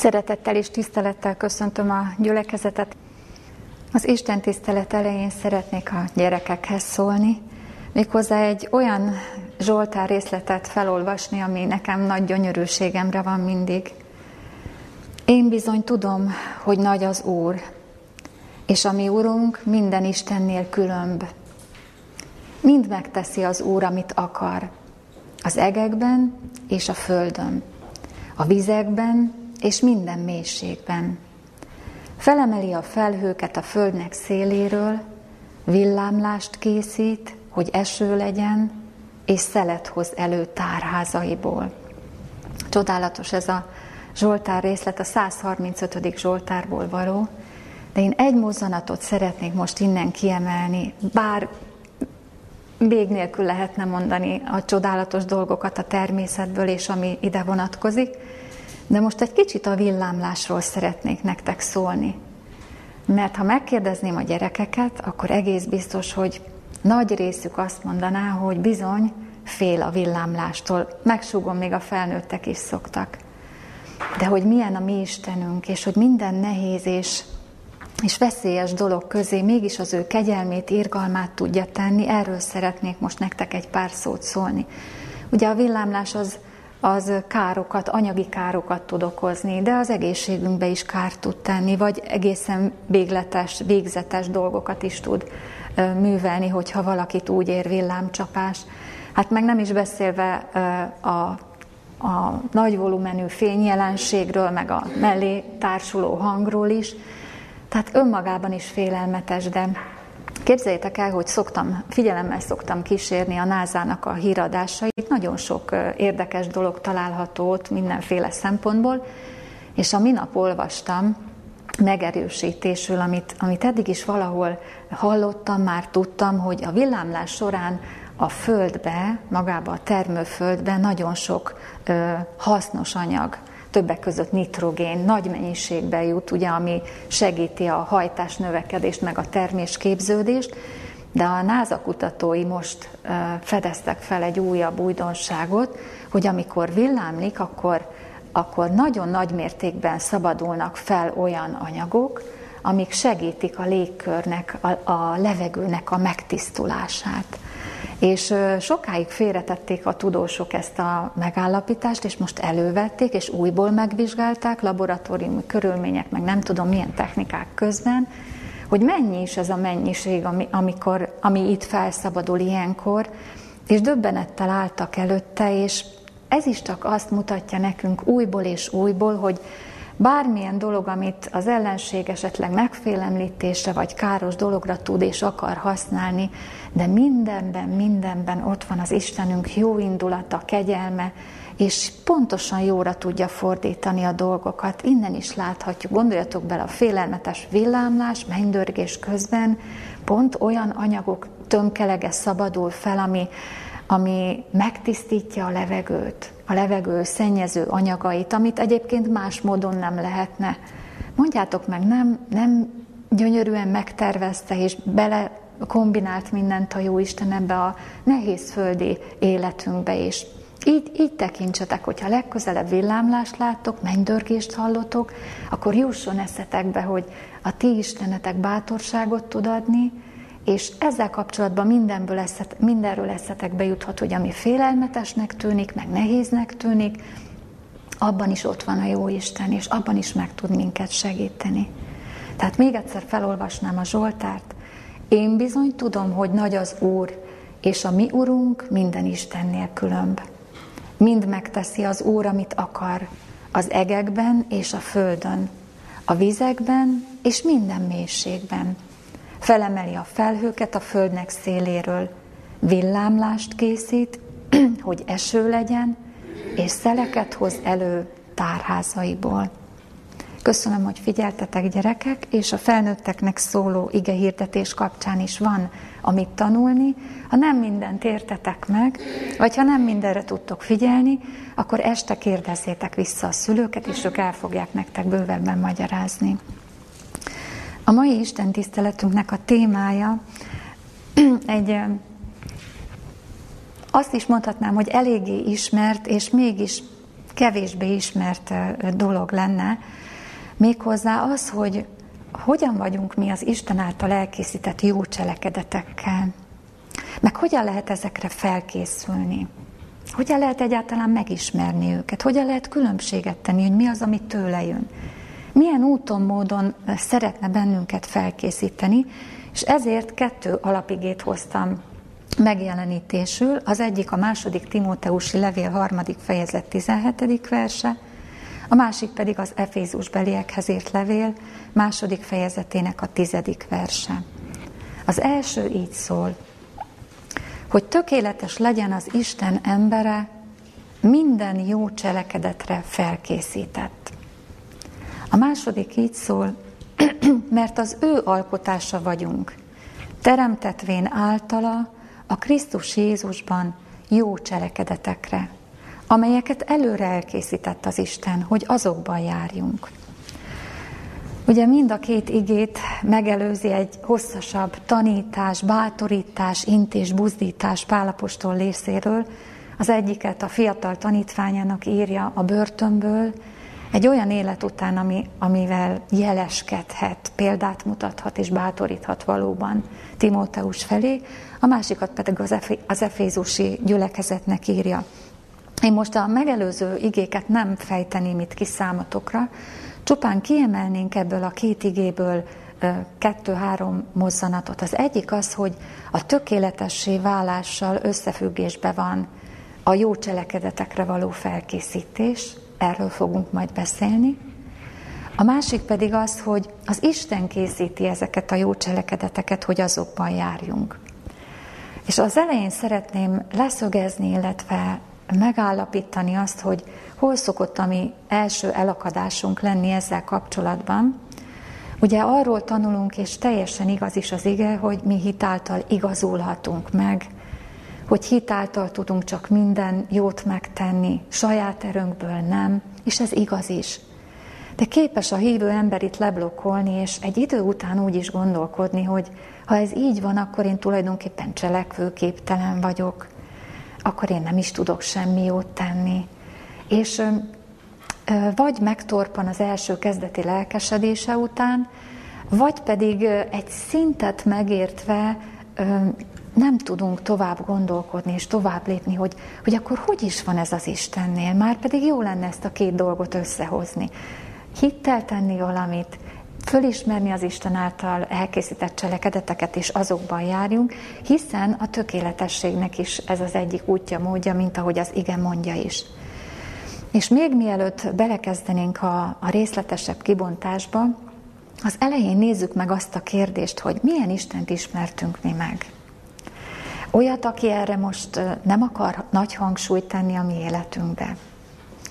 Szeretettel és tisztelettel köszöntöm a gyülekezetet. Az Isten tisztelet elején szeretnék a gyerekekhez szólni, méghozzá egy olyan Zsoltár részletet felolvasni, ami nekem nagy gyönyörűségemre van mindig. Én bizony tudom, hogy nagy az Úr, és a mi Úrunk minden Istennél különb. Mind megteszi az Úr, amit akar, az egekben és a földön, a vizekben és minden mélységben. Felemeli a felhőket a földnek széléről, villámlást készít, hogy eső legyen, és szelet hoz elő tárházaiból. Csodálatos ez a Zsoltár részlet, a 135. Zsoltárból való, de én egy mozzanatot szeretnék most innen kiemelni, bár még nélkül lehetne mondani a csodálatos dolgokat a természetből, és ami ide vonatkozik, de most egy kicsit a villámlásról szeretnék nektek szólni. Mert ha megkérdezném a gyerekeket, akkor egész biztos, hogy nagy részük azt mondaná, hogy bizony fél a villámlástól. Megsúgom, még a felnőttek is szoktak. De hogy milyen a mi Istenünk, és hogy minden nehéz és, és veszélyes dolog közé mégis az ő kegyelmét, irgalmát tudja tenni, erről szeretnék most nektek egy pár szót szólni. Ugye a villámlás az az károkat, anyagi károkat tud okozni, de az egészségünkbe is kárt tud tenni, vagy egészen végletes, végzetes dolgokat is tud művelni, hogyha valakit úgy ér villámcsapás. Hát meg nem is beszélve a, a nagy volumenű fényjelenségről, meg a mellé társuló hangról is. Tehát önmagában is félelmetes, de Képzeljétek el, hogy szoktam, figyelemmel szoktam kísérni a názának a híradásait, nagyon sok érdekes dolog található ott mindenféle szempontból, és a minap olvastam megerősítésül, amit, amit eddig is valahol hallottam, már tudtam, hogy a villámlás során a földbe, magába a termőföldbe nagyon sok ö, hasznos anyag többek között nitrogén nagy mennyiségben jut, ugye, ami segíti a hajtás növekedést, meg a termésképződést, de a NASA kutatói most fedeztek fel egy újabb újdonságot, hogy amikor villámlik, akkor, akkor nagyon nagy mértékben szabadulnak fel olyan anyagok, amik segítik a légkörnek, a, a levegőnek a megtisztulását. És sokáig félretették a tudósok ezt a megállapítást, és most elővették, és újból megvizsgálták laboratóriumi körülmények, meg nem tudom milyen technikák közben, hogy mennyi is ez a mennyiség, ami, amikor, ami itt felszabadul ilyenkor, és döbbenettel álltak előtte, és ez is csak azt mutatja nekünk újból és újból, hogy bármilyen dolog, amit az ellenség esetleg megfélemlítésre vagy káros dologra tud és akar használni, de mindenben, mindenben ott van az Istenünk jó indulata, kegyelme, és pontosan jóra tudja fordítani a dolgokat. Innen is láthatjuk, gondoljatok bele a félelmetes villámlás, mennydörgés közben, pont olyan anyagok tömkelege szabadul fel, ami, ami megtisztítja a levegőt, a levegő szennyező anyagait, amit egyébként más módon nem lehetne. Mondjátok meg, nem, nem gyönyörűen megtervezte és bele kombinált mindent a Jóisten ebbe a nehéz földi életünkbe is. Így, így tekintsetek, hogyha legközelebb villámlást láttok, mennydörgést hallotok, akkor jusson eszetekbe, hogy a ti Istenetek bátorságot tud adni, és ezzel kapcsolatban mindenből eszet, mindenről eszetekbe juthat, hogy ami félelmetesnek tűnik, meg nehéznek tűnik, abban is ott van a jó Isten, és abban is meg tud minket segíteni. Tehát még egyszer felolvasnám a Zsoltárt. Én bizony tudom, hogy nagy az Úr, és a mi Urunk minden Istennél különb. Mind megteszi az Úr, amit akar, az egekben és a földön, a vizekben és minden mélységben. Felemeli a felhőket a földnek széléről, villámlást készít, hogy eső legyen, és szeleket hoz elő tárházaiból. Köszönöm, hogy figyeltetek gyerekek, és a felnőtteknek szóló ige hirdetés kapcsán is van, amit tanulni. Ha nem mindent értetek meg, vagy ha nem mindenre tudtok figyelni, akkor este kérdezzétek vissza a szülőket, és ők el fogják nektek bővebben magyarázni. A mai Isten tiszteletünknek a témája egy azt is mondhatnám, hogy eléggé ismert, és mégis kevésbé ismert dolog lenne, méghozzá az, hogy hogyan vagyunk mi az Isten által elkészített jó cselekedetekkel, meg hogyan lehet ezekre felkészülni. Hogyan lehet egyáltalán megismerni őket? Hogyan lehet különbséget tenni, hogy mi az, ami tőle jön? Milyen úton, módon szeretne bennünket felkészíteni, és ezért kettő alapigét hoztam megjelenítésül. Az egyik a második Timóteusi levél harmadik fejezet 17. verse, a másik pedig az Efézus beliekhez írt levél második fejezetének a tizedik verse. Az első így szól, hogy tökéletes legyen az Isten embere, minden jó cselekedetre felkészített. A második így szól, mert az ő alkotása vagyunk, teremtetvén általa a Krisztus Jézusban jó cselekedetekre, amelyeket előre elkészített az Isten, hogy azokban járjunk. Ugye mind a két igét megelőzi egy hosszasabb tanítás, bátorítás, intés, buzdítás Pálapostól részéről. Az egyiket a fiatal tanítványának írja a börtönből, egy olyan élet után, ami, amivel jeleskedhet, példát mutathat és bátoríthat valóban Timóteus felé, a másikat pedig az, Efé, az Efézusi gyülekezetnek írja. Én most a megelőző igéket nem fejteném itt ki számotokra, Csupán kiemelnénk ebből a két igéből kettő-három mozzanatot. Az egyik az, hogy a tökéletessé válással összefüggésbe van a jó cselekedetekre való felkészítés, erről fogunk majd beszélni. A másik pedig az, hogy az Isten készíti ezeket a jó cselekedeteket, hogy azokban járjunk. És az elején szeretném leszögezni, illetve megállapítani azt, hogy hol szokott a mi első elakadásunk lenni ezzel kapcsolatban. Ugye arról tanulunk, és teljesen igaz is az ige, hogy mi hitáltal igazulhatunk meg, hogy hitáltal tudunk csak minden jót megtenni, saját erőnkből nem, és ez igaz is. De képes a hívő ember itt leblokkolni, és egy idő után úgy is gondolkodni, hogy ha ez így van, akkor én tulajdonképpen cselekvőképtelen vagyok, akkor én nem is tudok semmi jót tenni. És vagy megtorpan az első kezdeti lelkesedése után, vagy pedig egy szintet megértve nem tudunk tovább gondolkodni és tovább lépni, hogy, hogy akkor hogy is van ez az Istennél, már pedig jó lenne ezt a két dolgot összehozni. Hittel tenni valamit, fölismerni az Isten által elkészített cselekedeteket, és azokban járjunk, hiszen a tökéletességnek is ez az egyik útja, módja, mint ahogy az igen mondja is. És még mielőtt belekezdenénk a, a részletesebb kibontásba, az elején nézzük meg azt a kérdést, hogy milyen Istent ismertünk mi meg. Olyat, aki erre most nem akar nagy hangsúlyt tenni a mi életünkbe.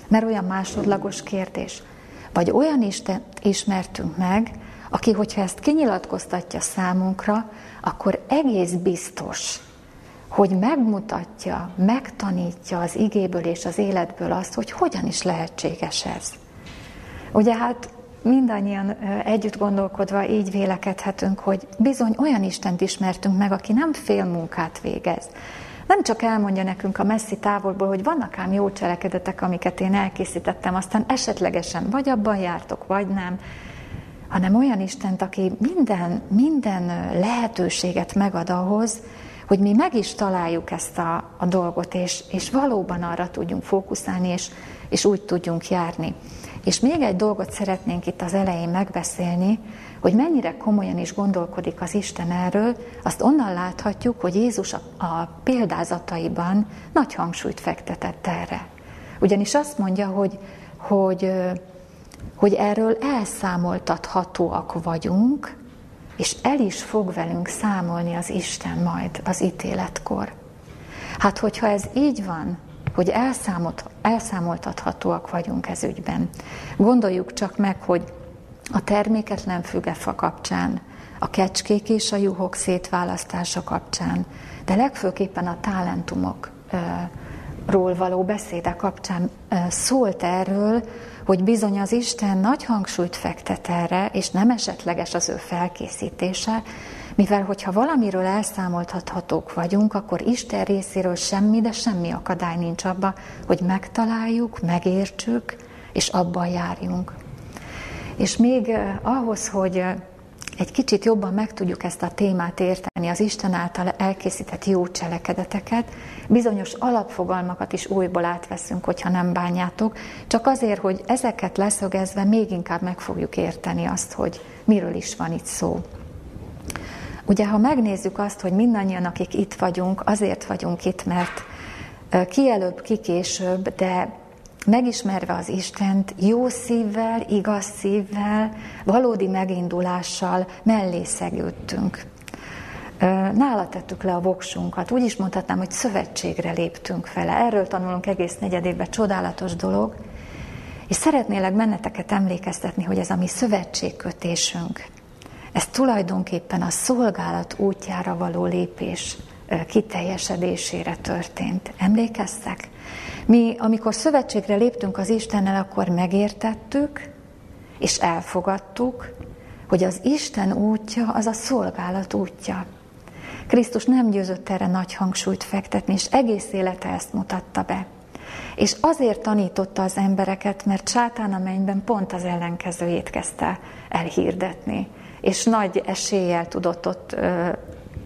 Mert olyan másodlagos kérdés. Vagy olyan Istent ismertünk meg, aki, hogyha ezt kinyilatkoztatja számunkra, akkor egész biztos, hogy megmutatja, megtanítja az igéből és az életből azt, hogy hogyan is lehetséges ez. Ugye hát mindannyian együtt gondolkodva így vélekedhetünk, hogy bizony olyan Istent ismertünk meg, aki nem fél munkát végez. Nem csak elmondja nekünk a messzi távolból, hogy vannak ám jó cselekedetek, amiket én elkészítettem, aztán esetlegesen vagy abban jártok, vagy nem, hanem olyan Istent, aki minden, minden lehetőséget megad ahhoz, hogy mi meg is találjuk ezt a, a dolgot, és, és valóban arra tudjunk fókuszálni, és, és úgy tudjunk járni. És még egy dolgot szeretnénk itt az elején megbeszélni, hogy mennyire komolyan is gondolkodik az Isten erről, azt onnan láthatjuk, hogy Jézus a, a példázataiban nagy hangsúlyt fektetett erre. Ugyanis azt mondja, hogy, hogy, hogy erről elszámoltathatóak vagyunk, és el is fog velünk számolni az Isten majd az ítéletkor. Hát, hogyha ez így van, hogy elszámolt, elszámoltathatóak vagyunk ez ügyben, gondoljuk csak meg, hogy a terméketlen fügefa kapcsán, a kecskék és a juhok szétválasztása kapcsán, de legfőképpen a talentumokról való beszéde kapcsán szólt erről, hogy bizony az Isten nagy hangsúlyt fektet erre, és nem esetleges az ő felkészítése, Mivel, hogyha valamiről elszámoltathatók vagyunk, akkor Isten részéről semmi, de semmi akadály nincs abba, hogy megtaláljuk, megértsük, és abban járjunk. És még ahhoz, hogy egy kicsit jobban meg tudjuk ezt a témát érteni, az Isten által elkészített jó cselekedeteket, bizonyos alapfogalmakat is újból átveszünk, hogyha nem bánjátok, csak azért, hogy ezeket leszögezve még inkább meg fogjuk érteni azt, hogy miről is van itt szó. Ugye, ha megnézzük azt, hogy mindannyian, akik itt vagyunk, azért vagyunk itt, mert ki előbb, de megismerve az Istent, jó szívvel, igaz szívvel, valódi megindulással mellé szegődtünk. Nála tettük le a voksunkat, úgy is mondhatnám, hogy szövetségre léptünk fele. Erről tanulunk egész negyedévben, csodálatos dolog. És szeretnélek benneteket emlékeztetni, hogy ez a mi szövetségkötésünk, ez tulajdonképpen a szolgálat útjára való lépés kiteljesedésére történt. Emlékeztek? Mi, amikor szövetségre léptünk az Istennel, akkor megértettük, és elfogadtuk, hogy az Isten útja az a szolgálat útja. Krisztus nem győzött erre nagy hangsúlyt fektetni, és egész élete ezt mutatta be. És azért tanította az embereket, mert sátán a mennyben pont az ellenkezőjét kezdte elhirdetni. És nagy eséllyel tudott ott ö,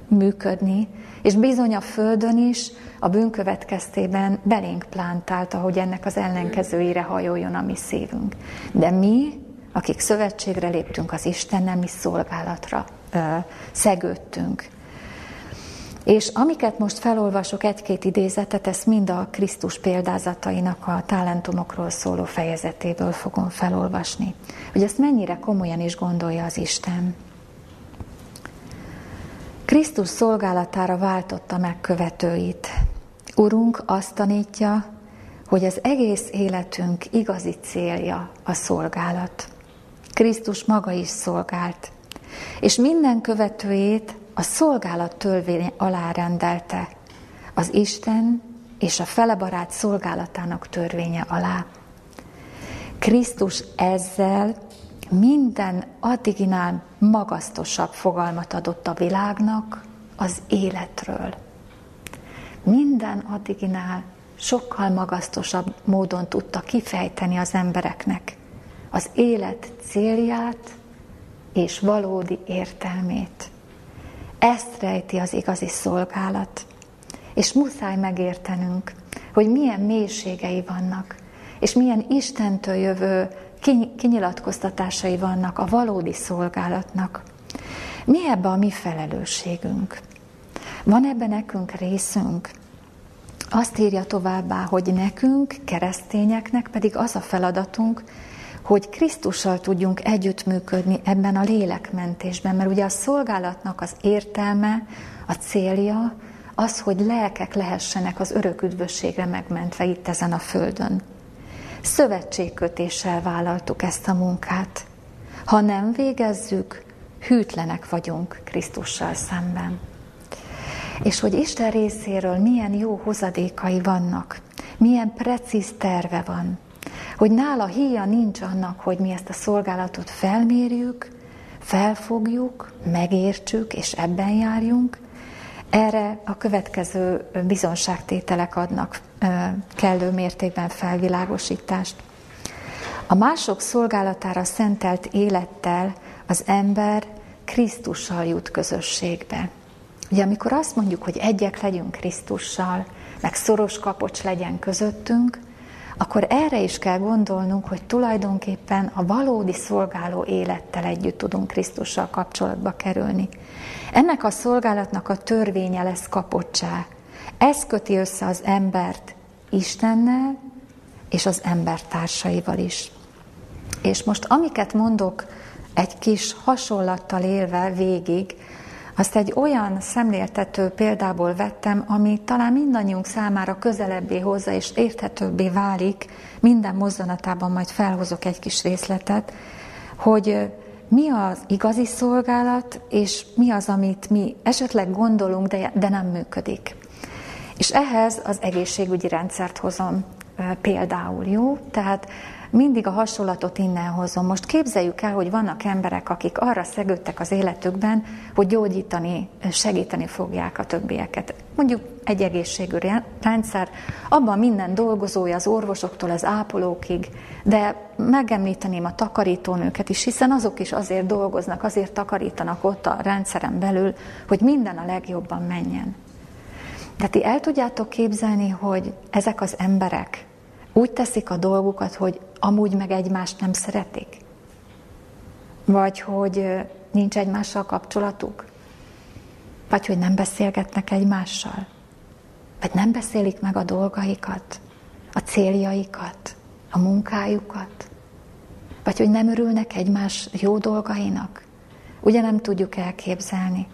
működni, és bizony a Földön is a bűn következtében belénk plántálta, hogy ennek az ellenkezőire hajoljon a mi szívünk. De mi, akik szövetségre léptünk az Istennel, mi szolgálatra szegődtünk. És amiket most felolvasok, egy-két idézetet, ezt mind a Krisztus példázatainak a talentumokról szóló fejezetéből fogom felolvasni. Hogy ezt mennyire komolyan is gondolja az Isten. Krisztus szolgálatára váltotta meg követőit. Urunk azt tanítja, hogy az egész életünk igazi célja a szolgálat. Krisztus maga is szolgált, és minden követőjét a szolgálat törvény alá rendelte, az Isten és a felebarát szolgálatának törvénye alá. Krisztus ezzel minden addiginál magasztosabb fogalmat adott a világnak az életről. Minden addiginál sokkal magasztosabb módon tudta kifejteni az embereknek az élet célját és valódi értelmét. Ezt rejti az igazi szolgálat. És muszáj megértenünk, hogy milyen mélységei vannak, és milyen Istentől jövő kinyilatkoztatásai vannak a valódi szolgálatnak. Mi ebbe a mi felelősségünk? Van ebben nekünk részünk? Azt írja továbbá, hogy nekünk, keresztényeknek pedig az a feladatunk, hogy Krisztussal tudjunk együttműködni ebben a lélekmentésben, mert ugye a szolgálatnak az értelme, a célja az, hogy lelkek lehessenek az örök üdvösségre megmentve itt ezen a földön. Szövetségkötéssel vállaltuk ezt a munkát. Ha nem végezzük, hűtlenek vagyunk Krisztussal szemben. És hogy Isten részéről milyen jó hozadékai vannak, milyen precíz terve van, hogy nála híja nincs annak, hogy mi ezt a szolgálatot felmérjük, felfogjuk, megértsük, és ebben járjunk. Erre a következő bizonságtételek adnak kellő mértékben felvilágosítást. A mások szolgálatára szentelt élettel az ember Krisztussal jut közösségbe. Ugye amikor azt mondjuk, hogy egyek legyünk Krisztussal, meg szoros kapocs legyen közöttünk, akkor erre is kell gondolnunk, hogy tulajdonképpen a valódi szolgáló élettel együtt tudunk Krisztussal kapcsolatba kerülni. Ennek a szolgálatnak a törvénye lesz kapocsá. Ez köti össze az embert Istennel és az embertársaival is. És most amiket mondok egy kis hasonlattal élve végig, azt egy olyan szemléltető példából vettem, ami talán mindannyiunk számára közelebbé hozza és érthetőbbé válik, minden mozzanatában majd felhozok egy kis részletet, hogy mi az igazi szolgálat, és mi az, amit mi esetleg gondolunk, de, de nem működik. És ehhez az egészségügyi rendszert hozom például, jó? Tehát mindig a hasonlatot innen hozom. Most képzeljük el, hogy vannak emberek, akik arra szegődtek az életükben, hogy gyógyítani, segíteni fogják a többieket. Mondjuk egy egészségügyi rendszer, abban minden dolgozója az orvosoktól az ápolókig, de megemlíteném a takarítónőket is, hiszen azok is azért dolgoznak, azért takarítanak ott a rendszeren belül, hogy minden a legjobban menjen. De ti el tudjátok képzelni, hogy ezek az emberek úgy teszik a dolgukat, hogy amúgy meg egymást nem szeretik? Vagy hogy nincs egymással kapcsolatuk? Vagy hogy nem beszélgetnek egymással? Vagy nem beszélik meg a dolgaikat, a céljaikat, a munkájukat? Vagy hogy nem örülnek egymás jó dolgainak? Ugye nem tudjuk elképzelni.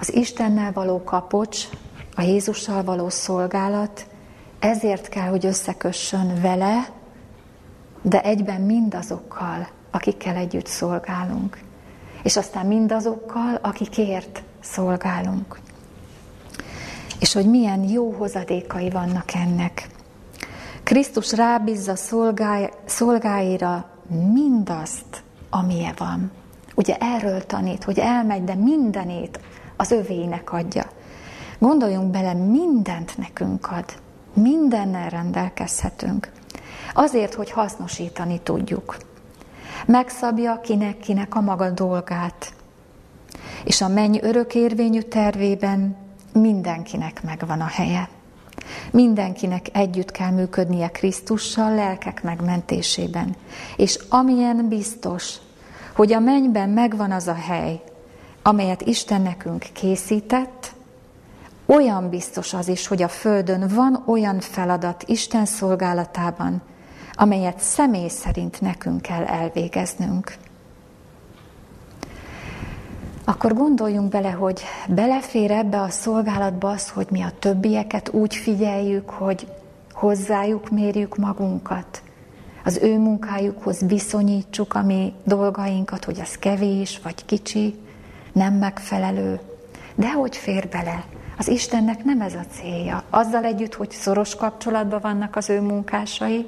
Az Istennel való kapocs, a Jézussal való szolgálat, ezért kell, hogy összekössön vele, de egyben mindazokkal, akikkel együtt szolgálunk. És aztán mindazokkal, akikért szolgálunk. És hogy milyen jó hozadékai vannak ennek. Krisztus rábízza szolgály, szolgáira mindazt, amilyen van. Ugye erről tanít, hogy elmegy, de mindenét az övének adja. Gondoljunk bele, mindent nekünk ad. Mindennel rendelkezhetünk. Azért, hogy hasznosítani tudjuk. Megszabja kinek-kinek a maga dolgát. És a menny örökérvényű tervében mindenkinek megvan a helye. Mindenkinek együtt kell működnie Krisztussal lelkek megmentésében. És amilyen biztos, hogy a mennyben megvan az a hely, amelyet Isten nekünk készített, olyan biztos az is, hogy a Földön van olyan feladat Isten szolgálatában, amelyet személy szerint nekünk kell elvégeznünk. Akkor gondoljunk bele, hogy belefér ebbe a szolgálatba az, hogy mi a többieket úgy figyeljük, hogy hozzájuk mérjük magunkat, az ő munkájukhoz viszonyítsuk a mi dolgainkat, hogy az kevés vagy kicsi, nem megfelelő. De hogy fér bele? Az Istennek nem ez a célja. Azzal együtt, hogy szoros kapcsolatban vannak az ő munkásai,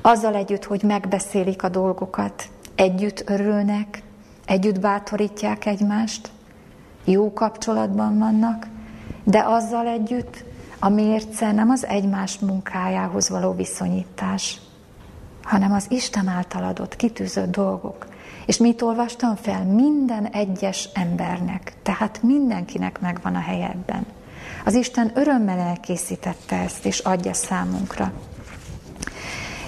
azzal együtt, hogy megbeszélik a dolgokat, együtt örülnek, együtt bátorítják egymást, jó kapcsolatban vannak, de azzal együtt a mérce nem az egymás munkájához való viszonyítás, hanem az Isten által adott, kitűzött dolgok. És mit olvastam fel? Minden egyes embernek, tehát mindenkinek megvan a helye ebben. Az Isten örömmel elkészítette ezt, és adja számunkra.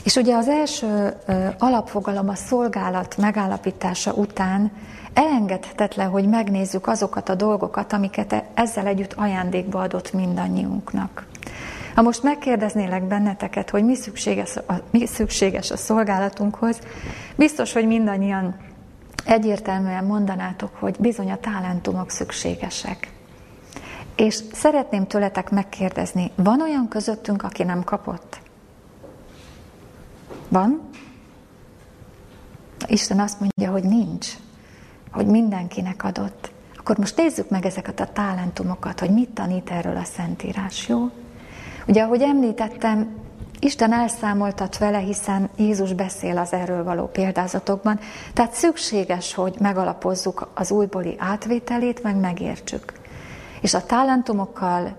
És ugye az első alapfogalom a szolgálat megállapítása után elengedhetetlen, hogy megnézzük azokat a dolgokat, amiket e- ezzel együtt ajándékba adott mindannyiunknak. Ha most megkérdeznélek benneteket, hogy mi szükséges, a, mi szükséges a szolgálatunkhoz, biztos, hogy mindannyian egyértelműen mondanátok, hogy bizony a talentumok szükségesek. És szeretném tőletek megkérdezni, van olyan közöttünk, aki nem kapott? Van? Isten azt mondja, hogy nincs, hogy mindenkinek adott. Akkor most nézzük meg ezeket a talentumokat, hogy mit tanít erről a Szentírás, jó? Ugye, ahogy említettem, Isten elszámoltat vele, hiszen Jézus beszél az erről való példázatokban, tehát szükséges, hogy megalapozzuk az újbóli átvételét, meg megértsük. És a talentumokkal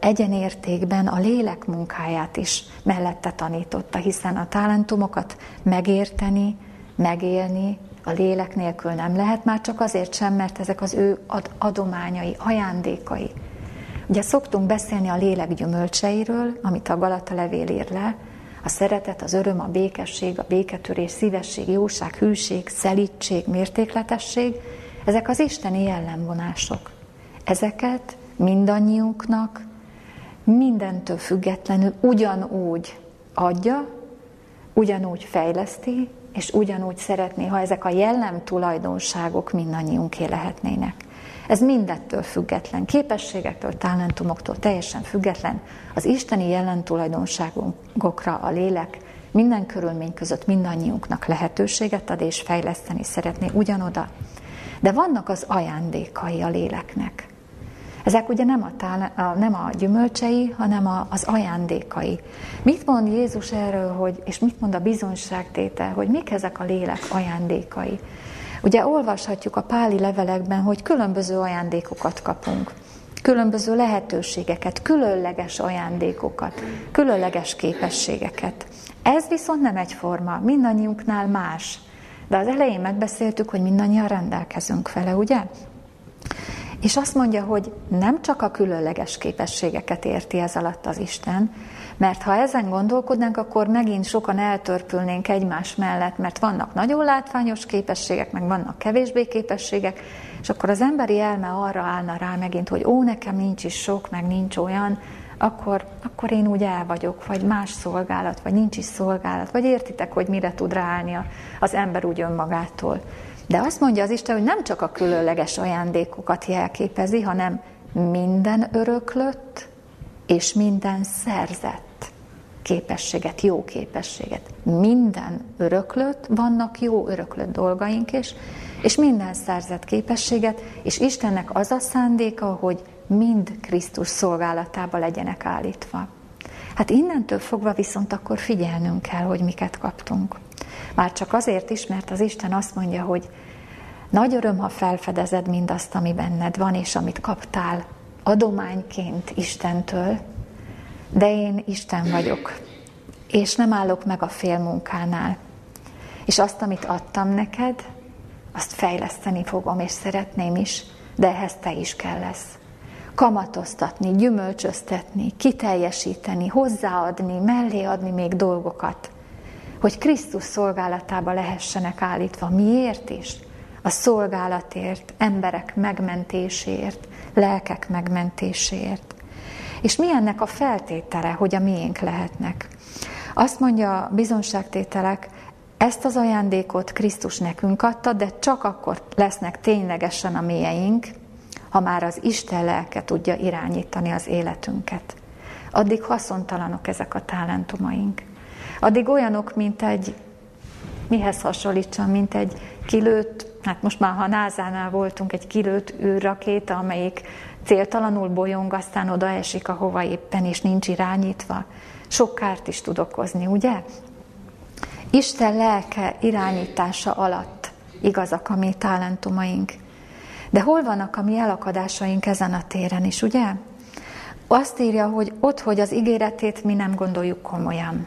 egyenértékben a lélek munkáját is mellette tanította, hiszen a talentumokat megérteni, megélni a lélek nélkül nem lehet, már csak azért sem, mert ezek az ő adományai, ajándékai. Ugye szoktunk beszélni a lélek gyümölcseiről, amit a Galata levél ír le, a szeretet, az öröm, a békesség, a béketörés, szívesség, jóság, hűség, szelítség, mértékletesség, ezek az isteni jellemvonások. Ezeket mindannyiunknak mindentől függetlenül ugyanúgy adja, ugyanúgy fejleszti, és ugyanúgy szeretné, ha ezek a jellem tulajdonságok mindannyiunké lehetnének. Ez mindettől független, képességektől, talentumoktól teljesen független. Az isteni jellentulajdonságokra a lélek minden körülmény között mindannyiunknak lehetőséget ad és fejleszteni szeretné ugyanoda. De vannak az ajándékai a léleknek. Ezek ugye nem a, tál, a, nem a gyümölcsei, hanem a, az ajándékai. Mit mond Jézus erről, hogy, és mit mond a bizonyságtétel, hogy mik ezek a lélek ajándékai? Ugye olvashatjuk a páli levelekben, hogy különböző ajándékokat kapunk, különböző lehetőségeket, különleges ajándékokat, különleges képességeket. Ez viszont nem egyforma, mindannyiunknál más. De az elején megbeszéltük, hogy mindannyian rendelkezünk vele, ugye? És azt mondja, hogy nem csak a különleges képességeket érti ez alatt az Isten, mert ha ezen gondolkodnánk, akkor megint sokan eltörpülnénk egymás mellett, mert vannak nagyon látványos képességek, meg vannak kevésbé képességek, és akkor az emberi elme arra állna rá megint, hogy ó, nekem nincs is sok, meg nincs olyan, akkor, akkor én úgy el vagyok, vagy más szolgálat, vagy nincs is szolgálat, vagy értitek, hogy mire tud ráállni az ember úgy önmagától. De azt mondja az Isten, hogy nem csak a különleges ajándékokat jelképezi, hanem minden öröklött és minden szerzett képességet, jó képességet. Minden öröklött, vannak jó öröklött dolgaink is, és minden szerzett képességet, és Istennek az a szándéka, hogy mind Krisztus szolgálatába legyenek állítva. Hát innentől fogva viszont akkor figyelnünk kell, hogy miket kaptunk. Már csak azért is, mert az Isten azt mondja, hogy nagy öröm, ha felfedezed mindazt, ami benned van, és amit kaptál adományként Istentől, de én Isten vagyok, és nem állok meg a félmunkánál. És azt, amit adtam neked, azt fejleszteni fogom, és szeretném is, de ehhez te is kell lesz. Kamatoztatni, gyümölcsöztetni, kiteljesíteni, hozzáadni, mellé adni még dolgokat, hogy Krisztus szolgálatába lehessenek állítva. Miért is? A szolgálatért, emberek megmentéséért, lelkek megmentéséért. És mi ennek a feltétele, hogy a miénk lehetnek? Azt mondja a bizonságtételek, ezt az ajándékot Krisztus nekünk adta, de csak akkor lesznek ténylegesen a mélyeink, ha már az Isten lelke tudja irányítani az életünket. Addig haszontalanok ezek a talentumaink. Addig olyanok, mint egy, mihez hasonlítsam, mint egy kilőtt, hát most már ha Názánál voltunk, egy kilőtt űrrakéta, amelyik céltalanul bolyong, aztán oda esik, ahova éppen, és nincs irányítva. Sok kárt is tud okozni, ugye? Isten lelke irányítása alatt igazak a mi talentumaink. De hol vannak a mi elakadásaink ezen a téren is, ugye? Azt írja, hogy ott, hogy az ígéretét mi nem gondoljuk komolyan.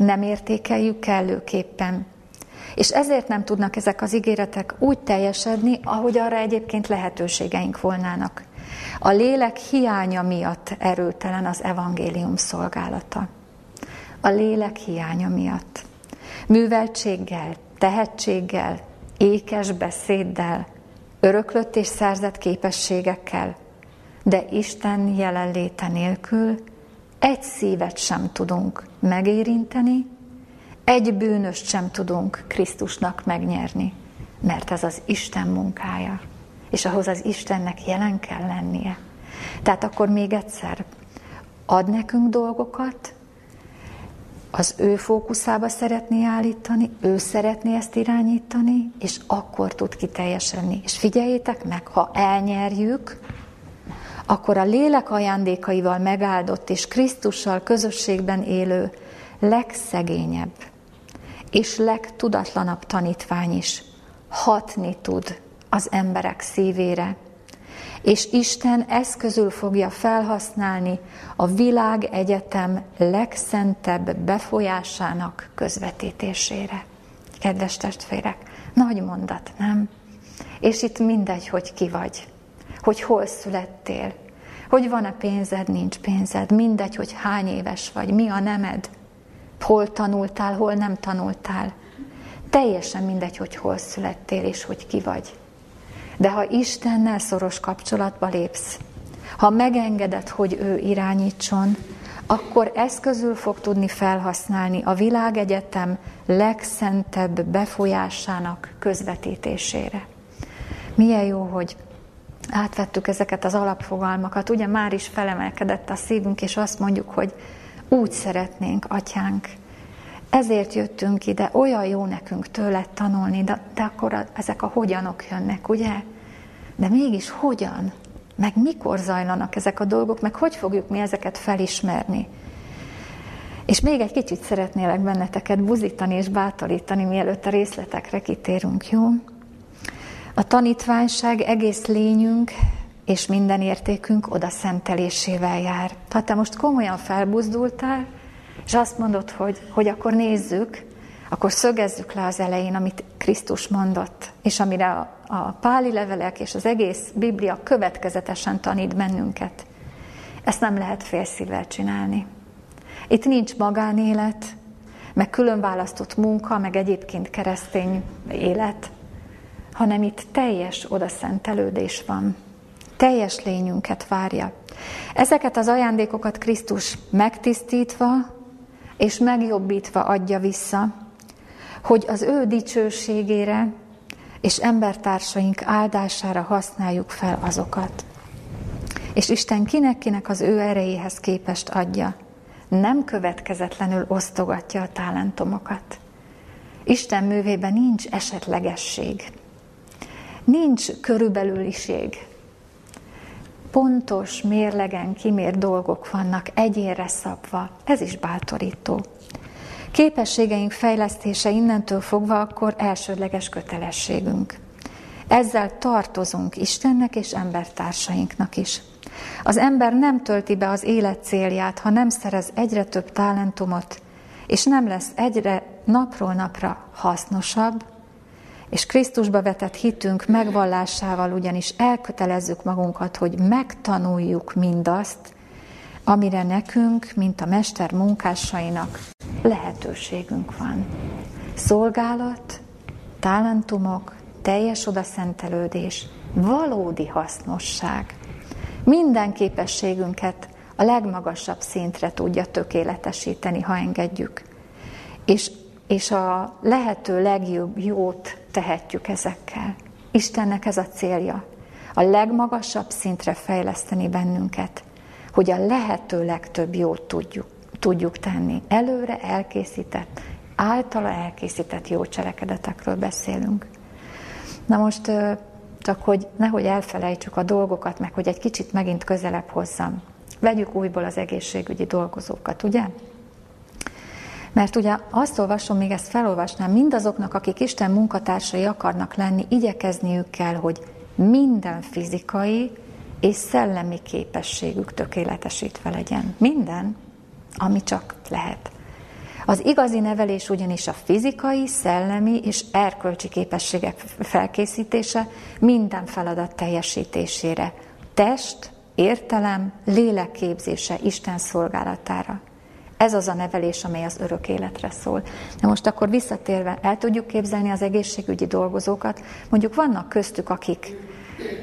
Nem értékeljük kellőképpen. És ezért nem tudnak ezek az ígéretek úgy teljesedni, ahogy arra egyébként lehetőségeink volnának. A lélek hiánya miatt erőtelen az evangélium szolgálata. A lélek hiánya miatt. Műveltséggel, tehetséggel, ékes beszéddel, öröklött és szerzett képességekkel, de Isten jelenléte nélkül egy szívet sem tudunk megérinteni, egy bűnöst sem tudunk Krisztusnak megnyerni, mert ez az Isten munkája, és ahhoz az Istennek jelen kell lennie. Tehát akkor még egyszer, ad nekünk dolgokat, az ő fókuszába szeretné állítani, ő szeretné ezt irányítani, és akkor tud kiteljesedni. És figyeljétek meg, ha elnyerjük, akkor a lélek ajándékaival megáldott és Krisztussal közösségben élő legszegényebb és legtudatlanabb tanítvány is hatni tud az emberek szívére, és Isten eszközül fogja felhasználni a világ egyetem legszentebb befolyásának közvetítésére. Kedves testvérek, nagy mondat, nem? És itt mindegy, hogy ki vagy, hogy hol születtél, hogy van-e pénzed, nincs pénzed, mindegy, hogy hány éves vagy, mi a nemed, hol tanultál, hol nem tanultál. Teljesen mindegy, hogy hol születtél és hogy ki vagy. De ha Istennel szoros kapcsolatba lépsz, ha megengeded, hogy ő irányítson, akkor eszközül fog tudni felhasználni a világegyetem legszentebb befolyásának közvetítésére. Milyen jó, hogy átvettük ezeket az alapfogalmakat. Ugye már is felemelkedett a szívünk, és azt mondjuk, hogy úgy szeretnénk, atyánk, ezért jöttünk ide, olyan jó nekünk tőled tanulni, de, de akkor a, ezek a hogyanok jönnek, ugye? De mégis hogyan? meg mikor zajlanak ezek a dolgok, meg hogy fogjuk mi ezeket felismerni. És még egy kicsit szeretnélek benneteket buzítani és bátorítani, mielőtt a részletekre kitérünk, jó? A tanítványság egész lényünk és minden értékünk oda szentelésével jár. Ha te most komolyan felbuzdultál, és azt mondod, hogy, hogy akkor nézzük, akkor szögezzük le az elején, amit Krisztus mondott, és amire a, a páli levelek és az egész Biblia következetesen tanít bennünket. Ezt nem lehet félszívvel csinálni. Itt nincs magánélet, meg különválasztott munka, meg egyébként keresztény élet, hanem itt teljes odaszentelődés van. Teljes lényünket várja. Ezeket az ajándékokat Krisztus megtisztítva és megjobbítva adja vissza, hogy az ő dicsőségére és embertársaink áldására használjuk fel azokat. És Isten kinek-kinek az ő erejéhez képest adja. Nem következetlenül osztogatja a talentomokat. Isten művében nincs esetlegesség. Nincs körülbelüliség. Pontos, mérlegen kimért dolgok vannak egyénre szabva. Ez is bátorító. Képességeink fejlesztése innentől fogva akkor elsődleges kötelességünk. Ezzel tartozunk Istennek és embertársainknak is. Az ember nem tölti be az élet célját, ha nem szerez egyre több talentumot, és nem lesz egyre napról napra hasznosabb, és Krisztusba vetett hitünk megvallásával ugyanis elkötelezzük magunkat, hogy megtanuljuk mindazt, amire nekünk, mint a mester munkásainak lehetőségünk van. Szolgálat, talentumok, teljes odaszentelődés, valódi hasznosság. Minden képességünket a legmagasabb szintre tudja tökéletesíteni, ha engedjük. És, és a lehető legjobb jót tehetjük ezekkel. Istennek ez a célja. A legmagasabb szintre fejleszteni bennünket, hogy a lehető legtöbb jót tudjuk, tudjuk tenni. Előre elkészített, általa elkészített jó cselekedetekről beszélünk. Na most csak hogy nehogy elfelejtsük a dolgokat, meg hogy egy kicsit megint közelebb hozzam. Vegyük újból az egészségügyi dolgozókat, ugye? Mert ugye azt olvasom, még ezt felolvasnám, mindazoknak, akik Isten munkatársai akarnak lenni, igyekezniük kell, hogy minden fizikai és szellemi képességük tökéletesítve legyen. Minden, ami csak lehet. Az igazi nevelés ugyanis a fizikai, szellemi és erkölcsi képességek felkészítése minden feladat teljesítésére. Test, értelem, lélek képzése Isten szolgálatára. Ez az a nevelés, amely az örök életre szól. Na most akkor visszatérve, el tudjuk képzelni az egészségügyi dolgozókat, mondjuk vannak köztük, akik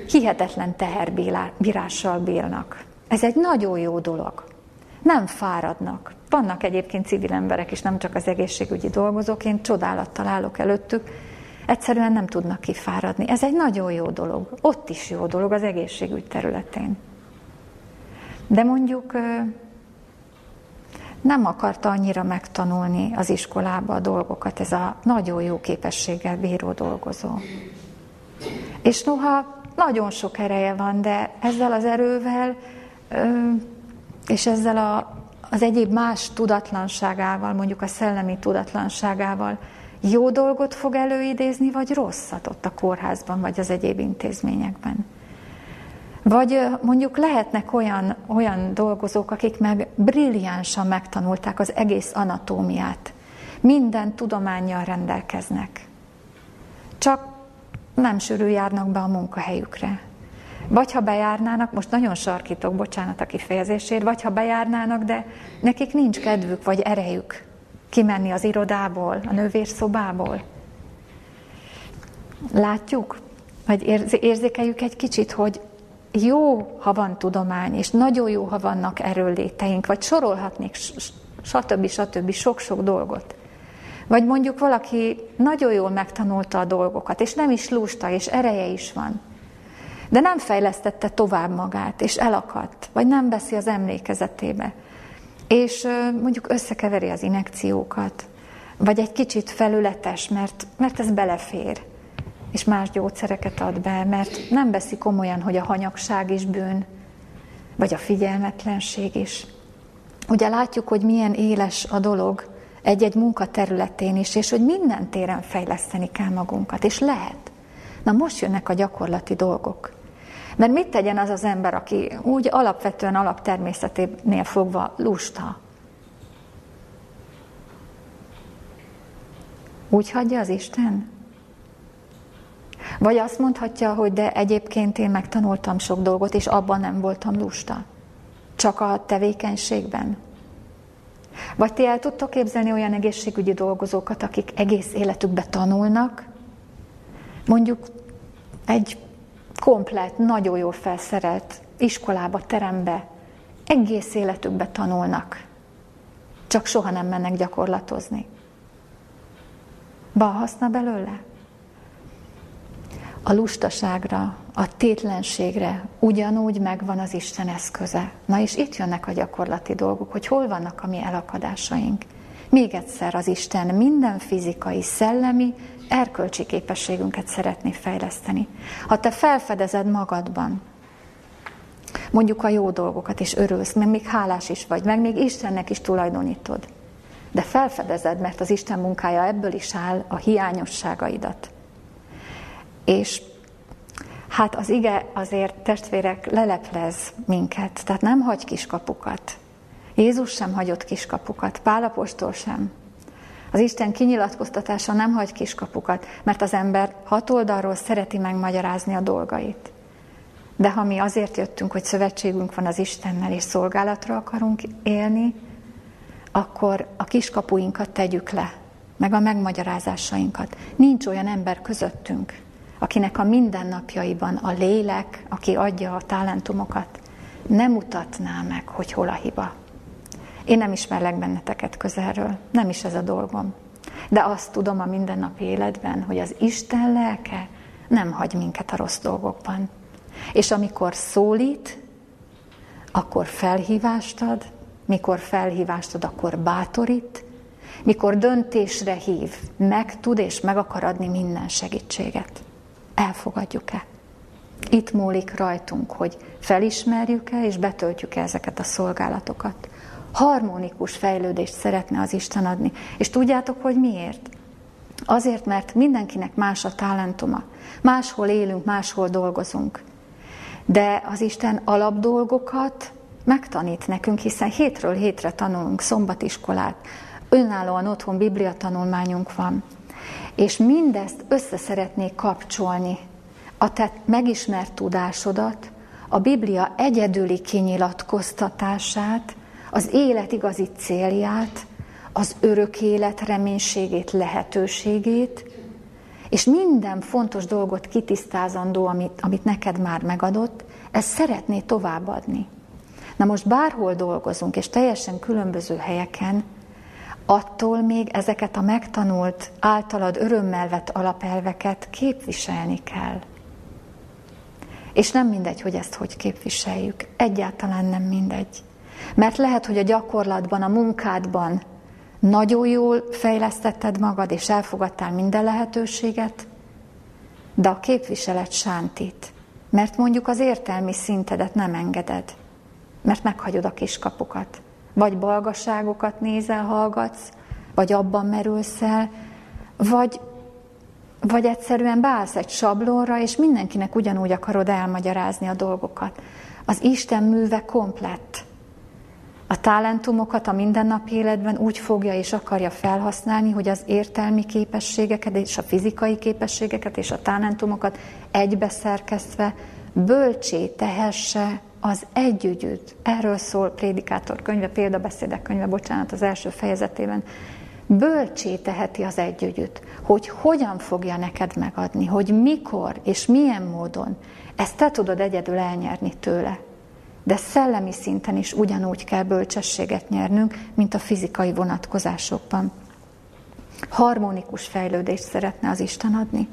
hihetetlen teherbírással bírnak. Ez egy nagyon jó dolog. Nem fáradnak. Vannak egyébként civil emberek is, nem csak az egészségügyi dolgozók, én csodálattal állok előttük, egyszerűen nem tudnak kifáradni. Ez egy nagyon jó dolog. Ott is jó dolog az egészségügy területén. De mondjuk nem akarta annyira megtanulni az iskolába a dolgokat, ez a nagyon jó képességgel bíró dolgozó. És noha nagyon sok ereje van, de ezzel az erővel, és ezzel a, az egyéb más tudatlanságával, mondjuk a szellemi tudatlanságával jó dolgot fog előidézni, vagy rosszat ott a kórházban, vagy az egyéb intézményekben. Vagy mondjuk lehetnek olyan, olyan dolgozók, akik meg brilliánsan megtanulták az egész anatómiát. Minden tudományjal rendelkeznek. Csak nem sűrű járnak be a munkahelyükre. Vagy ha bejárnának, most nagyon sarkítok, bocsánat a kifejezésért, vagy ha bejárnának, de nekik nincs kedvük vagy erejük kimenni az irodából, a nővérszobából. Látjuk, vagy érzékeljük egy kicsit, hogy jó, ha van tudomány, és nagyon jó, ha vannak erőléteink, vagy sorolhatnék, stb. stb. sok-sok dolgot. Vagy mondjuk valaki nagyon jól megtanulta a dolgokat, és nem is lusta, és ereje is van. De nem fejlesztette tovább magát, és elakadt, vagy nem veszi az emlékezetébe. És mondjuk összekeveri az inekciókat, vagy egy kicsit felületes, mert, mert ez belefér. És más gyógyszereket ad be, mert nem veszi komolyan, hogy a hanyagság is bűn, vagy a figyelmetlenség is. Ugye látjuk, hogy milyen éles a dolog egy-egy munka területén is, és hogy minden téren fejleszteni kell magunkat, és lehet. Na most jönnek a gyakorlati dolgok. Mert mit tegyen az az ember, aki úgy alapvetően alaptermészeténél fogva lusta? Úgy hagyja az Isten? Vagy azt mondhatja, hogy de egyébként én megtanultam sok dolgot, és abban nem voltam lusta. Csak a tevékenységben. Vagy ti el tudtok képzelni olyan egészségügyi dolgozókat, akik egész életükben tanulnak, mondjuk egy komplet, nagyon jól felszerelt iskolába, terembe, egész életükben tanulnak, csak soha nem mennek gyakorlatozni. Van haszna belőle? A lustaságra, a tétlenségre ugyanúgy megvan az Isten eszköze. Na és itt jönnek a gyakorlati dolgok, hogy hol vannak a mi elakadásaink. Még egyszer az Isten minden fizikai, szellemi, erkölcsi képességünket szeretné fejleszteni. Ha te felfedezed magadban, mondjuk a jó dolgokat, és örülsz, mert még hálás is vagy, meg még Istennek is tulajdonítod, de felfedezed, mert az Isten munkája ebből is áll a hiányosságaidat. És hát az ige azért, testvérek, leleplez minket, tehát nem hagy kiskapukat. Jézus sem hagyott kiskapukat, Pálapostól sem. Az Isten kinyilatkoztatása nem hagy kiskapukat, mert az ember hat oldalról szereti megmagyarázni a dolgait. De ha mi azért jöttünk, hogy szövetségünk van az Istennel, és szolgálatra akarunk élni, akkor a kiskapuinkat tegyük le, meg a megmagyarázásainkat. Nincs olyan ember közöttünk, akinek a mindennapjaiban a lélek, aki adja a talentumokat, nem mutatná meg, hogy hol a hiba. Én nem ismerlek benneteket közelről, nem is ez a dolgom. De azt tudom a mindennapi életben, hogy az Isten lelke nem hagy minket a rossz dolgokban. És amikor szólít, akkor felhívást ad, mikor felhívást ad, akkor bátorít, mikor döntésre hív, meg tud és meg akar adni minden segítséget. Elfogadjuk-e? Itt múlik rajtunk, hogy felismerjük-e és betöltjük-e ezeket a szolgálatokat harmonikus fejlődést szeretne az Isten adni. És tudjátok, hogy miért? Azért, mert mindenkinek más a talentuma. Máshol élünk, máshol dolgozunk. De az Isten alapdolgokat megtanít nekünk, hiszen hétről hétre tanulunk szombatiskolát, önállóan otthon Biblia tanulmányunk van. És mindezt össze szeretnék kapcsolni. A te megismert tudásodat, a Biblia egyedüli kinyilatkoztatását, az élet igazi célját, az örök élet reménységét, lehetőségét, és minden fontos dolgot kitisztázandó, amit, amit neked már megadott, ezt szeretné továbbadni. Na most bárhol dolgozunk, és teljesen különböző helyeken, attól még ezeket a megtanult, általad örömmel vett alapelveket képviselni kell. És nem mindegy, hogy ezt hogy képviseljük. Egyáltalán nem mindegy. Mert lehet, hogy a gyakorlatban, a munkádban nagyon jól fejlesztetted magad, és elfogadtál minden lehetőséget, de a képviselet sántít. Mert mondjuk az értelmi szintedet nem engeded, mert meghagyod a kiskapukat. Vagy balgaságokat nézel, hallgatsz, vagy abban merülsz el, vagy, vagy egyszerűen beállsz egy sablonra, és mindenkinek ugyanúgy akarod elmagyarázni a dolgokat. Az Isten műve komplett. A talentumokat a mindennapi életben úgy fogja és akarja felhasználni, hogy az értelmi képességeket és a fizikai képességeket és a talentumokat egybeszerkesztve bölcsé tehesse az együgyűt. Erről szól prédikátor könyve, példabeszédek könyve, bocsánat, az első fejezetében. Bölcsé teheti az együgyűt, hogy hogyan fogja neked megadni, hogy mikor és milyen módon. Ezt te tudod egyedül elnyerni tőle de szellemi szinten is ugyanúgy kell bölcsességet nyernünk, mint a fizikai vonatkozásokban. Harmonikus fejlődést szeretne az Isten adni.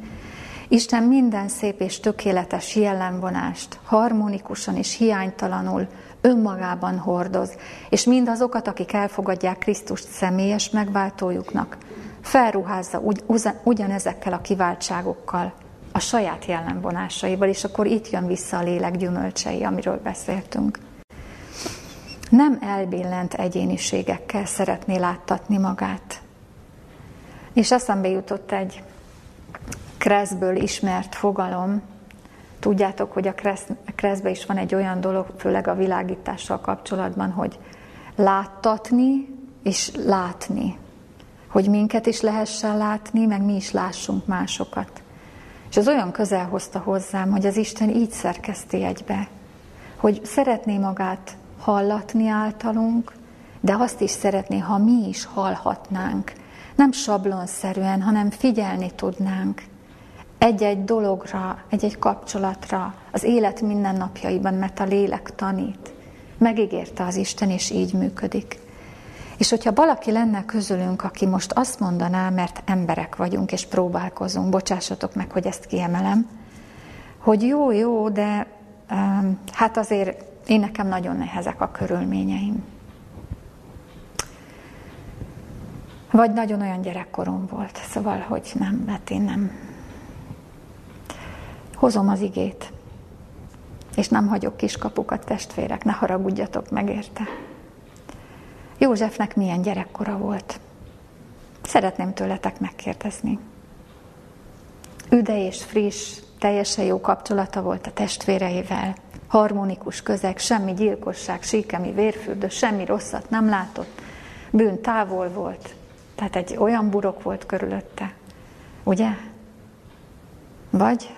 Isten minden szép és tökéletes jellemvonást harmonikusan és hiánytalanul önmagában hordoz, és mindazokat, akik elfogadják Krisztust személyes megváltójuknak, felruházza ugy, ugyanezekkel a kiváltságokkal, a saját jellemvonásaival, és akkor itt jön vissza a lélek gyümölcsei, amiről beszéltünk. Nem elbillent egyéniségekkel szeretné láttatni magát. És eszembe jutott egy Kreszből ismert fogalom, Tudjátok, hogy a kreszbe is van egy olyan dolog, főleg a világítással kapcsolatban, hogy láttatni és látni. Hogy minket is lehessen látni, meg mi is lássunk másokat. És az olyan közel hozta hozzám, hogy az Isten így szerkeszti egybe, hogy szeretné magát hallatni általunk, de azt is szeretné, ha mi is hallhatnánk. Nem sablonszerűen, hanem figyelni tudnánk egy-egy dologra, egy-egy kapcsolatra, az élet mindennapjaiban, mert a lélek tanít. Megígérte az Isten, és így működik. És hogyha valaki lenne közülünk, aki most azt mondaná, mert emberek vagyunk és próbálkozunk, bocsássatok meg, hogy ezt kiemelem, hogy jó, jó, de um, hát azért én nekem nagyon nehezek a körülményeim. Vagy nagyon olyan gyerekkorom volt, szóval, hogy nem, mert én nem, Hozom az igét, és nem hagyok kiskapukat, testvérek, ne haragudjatok meg érte. Józsefnek milyen gyerekkora volt? Szeretném tőletek megkérdezni. Üde és friss, teljesen jó kapcsolata volt a testvéreivel, harmonikus közeg, semmi gyilkosság, síkemi vérfürdő, semmi rosszat nem látott, bűn távol volt, tehát egy olyan burok volt körülötte, ugye? Vagy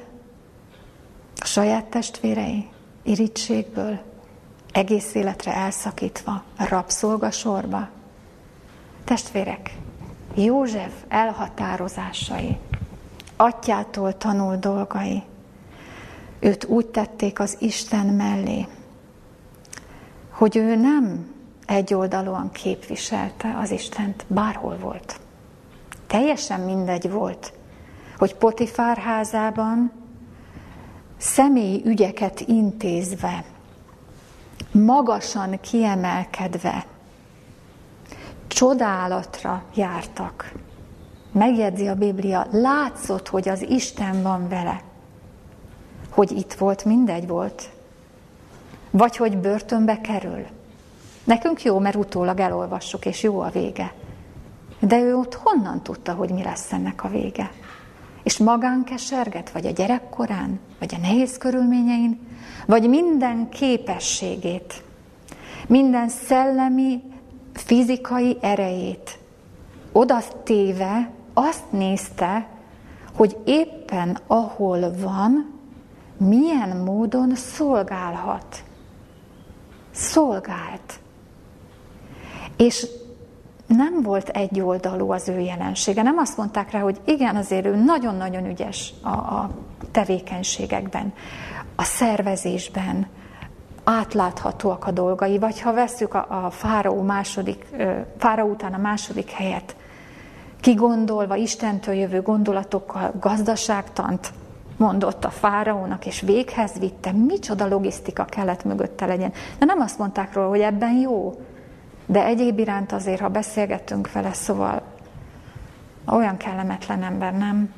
a saját testvérei irítségből, egész életre elszakítva, rabszolgasorba. Testvérek, József elhatározásai, atyától tanul dolgai, őt úgy tették az Isten mellé, hogy ő nem egyoldalúan képviselte az Istent, bárhol volt. Teljesen mindegy volt, hogy Potifár házában személyi ügyeket intézve, magasan kiemelkedve, csodálatra jártak. Megjegyzi a Biblia, látszott, hogy az Isten van vele. Hogy itt volt, mindegy volt. Vagy hogy börtönbe kerül. Nekünk jó, mert utólag elolvassuk, és jó a vége. De ő ott honnan tudta, hogy mi lesz ennek a vége? És magán keserget, vagy a gyerekkorán, vagy a nehéz körülményein, vagy minden képességét, minden szellemi, fizikai erejét oda téve azt nézte, hogy éppen ahol van, milyen módon szolgálhat. Szolgált. És nem volt egyoldalú az ő jelensége. Nem azt mondták rá, hogy igen, azért ő nagyon-nagyon ügyes a, a tevékenységekben, a szervezésben, átláthatóak a dolgai, vagy ha vesszük a, a fáraó második, fáraó után a második helyet, kigondolva, Istentől jövő gondolatokkal gazdaságtant mondott a fáraónak, és véghez vitte, micsoda logisztika kellett mögötte legyen. De nem azt mondták róla, hogy ebben jó, de egyéb iránt azért, ha beszélgettünk vele, szóval olyan kellemetlen ember, nem?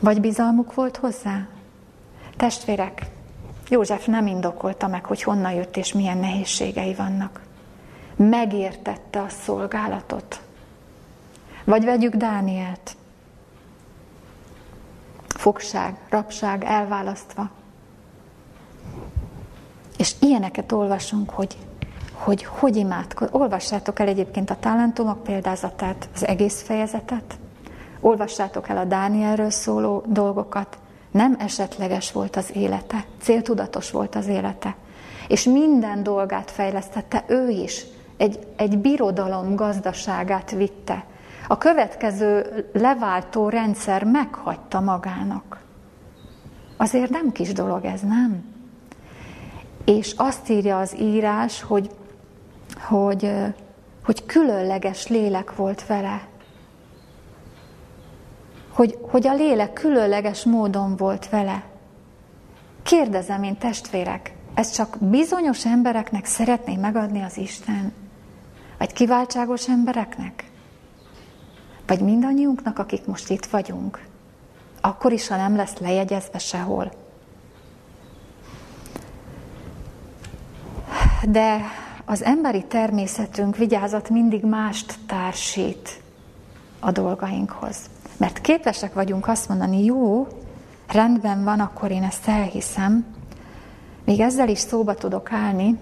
Vagy bizalmuk volt hozzá? Testvérek, József nem indokolta meg, hogy honnan jött és milyen nehézségei vannak. Megértette a szolgálatot. Vagy vegyük Dánielt. Fogság, rabság, elválasztva. És ilyeneket olvasunk, hogy hogy hogy imádkoz. Olvassátok el egyébként a talentumok példázatát, az egész fejezetet. Olvassátok el a Dánielről szóló dolgokat. Nem esetleges volt az élete, céltudatos volt az élete. És minden dolgát fejlesztette ő is. Egy, egy birodalom gazdaságát vitte. A következő leváltó rendszer meghagyta magának. Azért nem kis dolog ez, nem? És azt írja az írás, hogy, hogy, hogy különleges lélek volt vele. Hogy, hogy a lélek különleges módon volt vele. Kérdezem én testvérek, ez csak bizonyos embereknek szeretné megadni az Isten? Vagy kiváltságos embereknek? Vagy mindannyiunknak, akik most itt vagyunk. Akkor is, ha nem lesz lejegyezve sehol. De az emberi természetünk vigyázat mindig mást társít a dolgainkhoz. Mert képesek vagyunk azt mondani, jó, rendben van, akkor én ezt elhiszem, még ezzel is szóba tudok állni,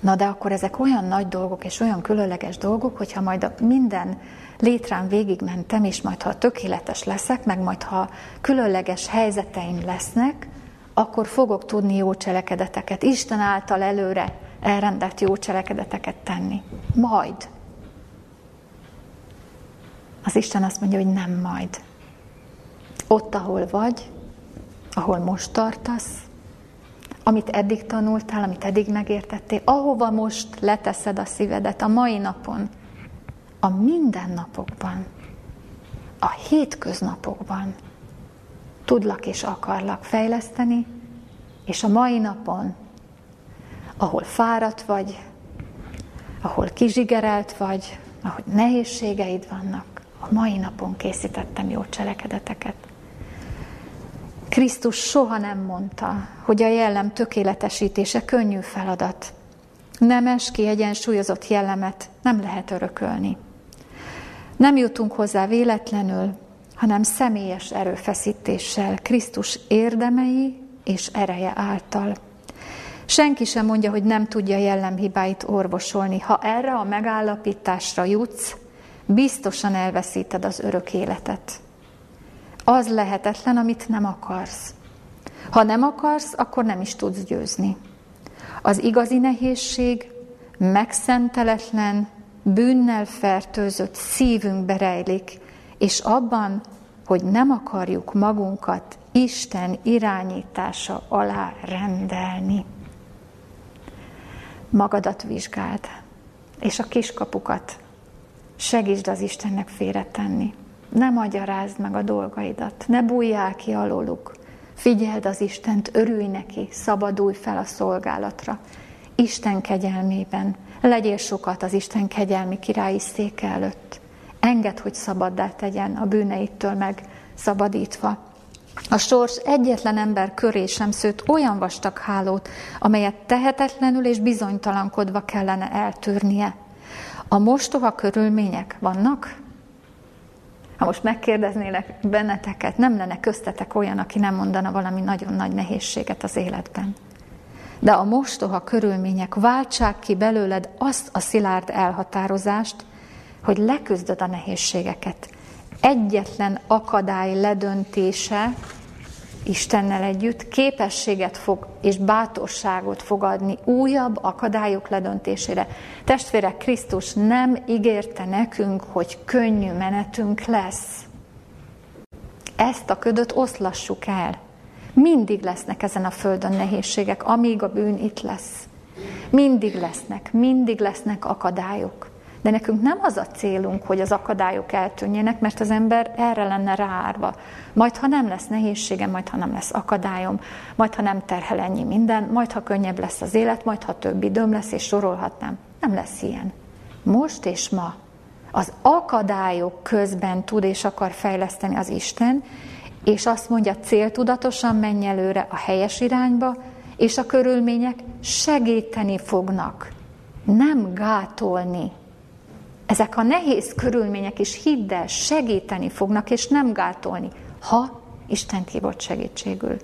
na de akkor ezek olyan nagy dolgok és olyan különleges dolgok, hogyha majd a minden létrán végigmentem, és majd ha tökéletes leszek, meg majd ha különleges helyzeteim lesznek, akkor fogok tudni jó cselekedeteket, Isten által előre elrendelt jó cselekedeteket tenni. Majd. Az Isten azt mondja, hogy nem majd. Ott, ahol vagy, ahol most tartasz, amit eddig tanultál, amit eddig megértettél, ahova most leteszed a szívedet a mai napon, a mindennapokban, a hétköznapokban tudlak és akarlak fejleszteni, és a mai napon, ahol fáradt vagy, ahol kizsigerelt vagy, ahogy nehézségeid vannak, a mai napon készítettem jó cselekedeteket. Krisztus soha nem mondta, hogy a jellem tökéletesítése könnyű feladat. Nemes, kiegyensúlyozott jellemet nem lehet örökölni. Nem jutunk hozzá véletlenül, hanem személyes erőfeszítéssel, Krisztus érdemei és ereje által. Senki sem mondja, hogy nem tudja jellemhibáit orvosolni. Ha erre a megállapításra jutsz, biztosan elveszíted az örök életet. Az lehetetlen, amit nem akarsz. Ha nem akarsz, akkor nem is tudsz győzni. Az igazi nehézség megszenteletlen, bűnnel fertőzött szívünkbe rejlik, és abban, hogy nem akarjuk magunkat Isten irányítása alá rendelni. Magadat vizsgáld, és a kiskapukat segítsd az Istennek félretenni. Ne magyarázd meg a dolgaidat, ne bújjál ki alóluk. Figyeld az Istent, örülj neki, szabadulj fel a szolgálatra. Isten kegyelmében, legyél sokat az Isten kegyelmi királyi széke előtt. Engedd, hogy szabaddá tegyen a bűneitől meg szabadítva. A sors egyetlen ember köré sem szőtt olyan vastag hálót, amelyet tehetetlenül és bizonytalankodva kellene eltűrnie. A mostoha körülmények vannak? Ha most megkérdeznélek benneteket, nem lenne köztetek olyan, aki nem mondana valami nagyon nagy nehézséget az életben. De a mostoha körülmények váltsák ki belőled azt a szilárd elhatározást, hogy leküzdöd a nehézségeket. Egyetlen akadály ledöntése Istennel együtt képességet fog és bátorságot fog adni újabb akadályok ledöntésére. Testvérek, Krisztus nem ígérte nekünk, hogy könnyű menetünk lesz. Ezt a ködöt oszlassuk el. Mindig lesznek ezen a földön nehézségek, amíg a bűn itt lesz. Mindig lesznek, mindig lesznek akadályok. De nekünk nem az a célunk, hogy az akadályok eltűnjenek, mert az ember erre lenne ráárva. Majd, ha nem lesz nehézségem, majd, ha nem lesz akadályom, majd, ha nem terhel ennyi minden, majd, ha könnyebb lesz az élet, majd, ha több időm lesz, és sorolhatnám. Nem lesz ilyen. Most és ma az akadályok közben tud és akar fejleszteni az Isten, és azt mondja, céltudatosan menj előre a helyes irányba, és a körülmények segíteni fognak, nem gátolni. Ezek a nehéz körülmények is hidd el, segíteni fognak, és nem gátolni, ha Isten hívott segítségül.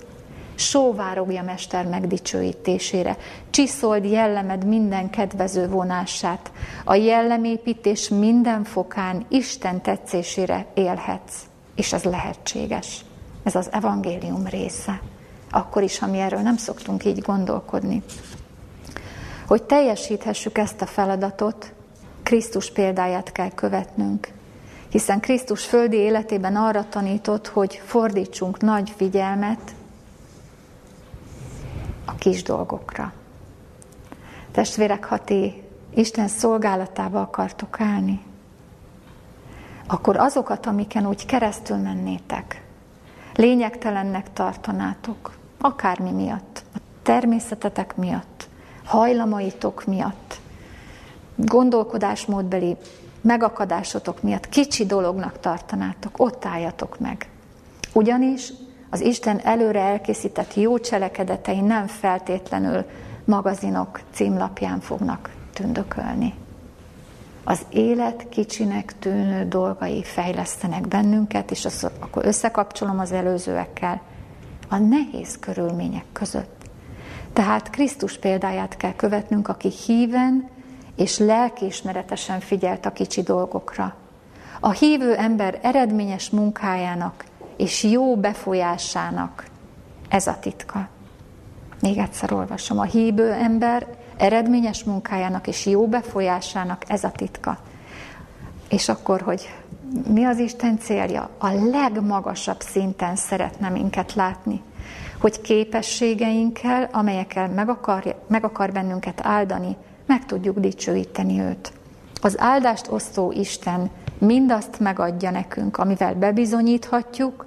Sóvárogja Mester megdicsőítésére, csiszold jellemed minden kedvező vonását, a jellemépítés minden fokán Isten tetszésére élhetsz, és ez lehetséges. Ez az evangélium része. Akkor is, ha mi erről nem szoktunk így gondolkodni. Hogy teljesíthessük ezt a feladatot, Krisztus példáját kell követnünk. Hiszen Krisztus földi életében arra tanított, hogy fordítsunk nagy figyelmet a kis dolgokra. Testvérek, ha ti Isten szolgálatába akartok állni, akkor azokat, amiken úgy keresztül mennétek, lényegtelennek tartanátok, akármi miatt, a természetetek miatt, hajlamaitok miatt, gondolkodásmódbeli megakadásotok miatt kicsi dolognak tartanátok, ott álljatok meg. Ugyanis az Isten előre elkészített jó cselekedetei nem feltétlenül magazinok címlapján fognak tündökölni. Az élet kicsinek tűnő dolgai fejlesztenek bennünket, és azt, akkor összekapcsolom az előzőekkel, a nehéz körülmények között. Tehát Krisztus példáját kell követnünk, aki híven és lelkiismeretesen figyelt a kicsi dolgokra. A hívő ember eredményes munkájának és jó befolyásának ez a titka. Még egyszer olvasom. A hívő ember eredményes munkájának és jó befolyásának ez a titka. És akkor, hogy mi az Isten célja? A legmagasabb szinten szeretne minket látni. Hogy képességeinkkel, amelyekkel meg akar, meg akar bennünket áldani, meg tudjuk dicsőíteni őt. Az áldást osztó Isten mindazt megadja nekünk, amivel bebizonyíthatjuk,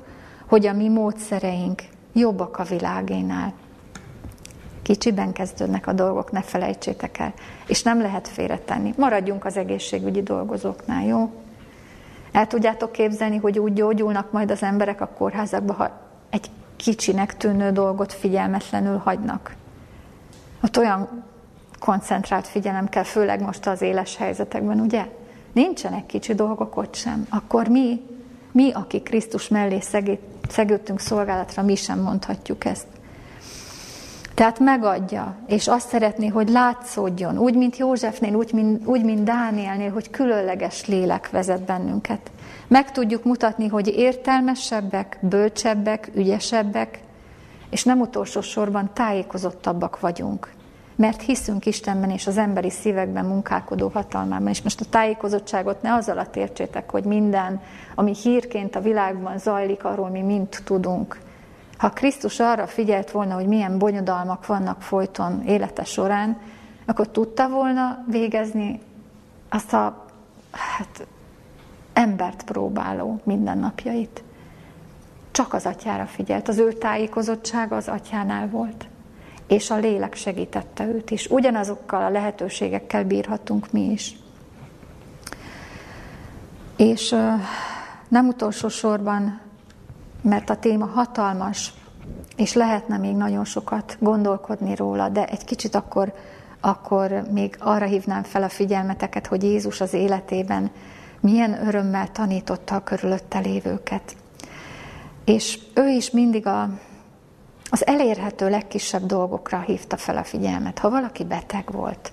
hogy a mi módszereink jobbak a világénál. Kicsiben kezdődnek a dolgok, ne felejtsétek el. És nem lehet félretenni. Maradjunk az egészségügyi dolgozóknál, jó? El tudjátok képzelni, hogy úgy gyógyulnak majd az emberek a kórházakba, ha egy kicsinek tűnő dolgot figyelmetlenül hagynak. Ott olyan koncentrált figyelem kell, főleg most az éles helyzetekben, ugye? Nincsenek kicsi dolgok ott sem. Akkor mi, mi, akik Krisztus mellé szegődtünk szolgálatra, mi sem mondhatjuk ezt. Tehát megadja, és azt szeretné, hogy látszódjon, úgy, mint Józsefnél, úgy, mint, úgy, mint Dánielnél, hogy különleges lélek vezet bennünket. Meg tudjuk mutatni, hogy értelmesebbek, bölcsebbek, ügyesebbek, és nem utolsó sorban tájékozottabbak vagyunk. Mert hiszünk Istenben és az emberi szívekben munkálkodó hatalmában. És most a tájékozottságot ne az alatt értsétek, hogy minden, ami hírként a világban zajlik, arról mi mind tudunk. Ha Krisztus arra figyelt volna, hogy milyen bonyodalmak vannak folyton élete során, akkor tudta volna végezni azt a hát, embert próbáló mindennapjait. Csak az atyára figyelt. Az ő tájékozottsága az atyánál volt. És a lélek segítette őt is. Ugyanazokkal a lehetőségekkel bírhatunk mi is. És nem utolsó sorban mert a téma hatalmas, és lehetne még nagyon sokat gondolkodni róla, de egy kicsit akkor, akkor még arra hívnám fel a figyelmeteket, hogy Jézus az életében milyen örömmel tanította a körülötte lévőket. És ő is mindig a, az elérhető legkisebb dolgokra hívta fel a figyelmet. Ha valaki beteg volt,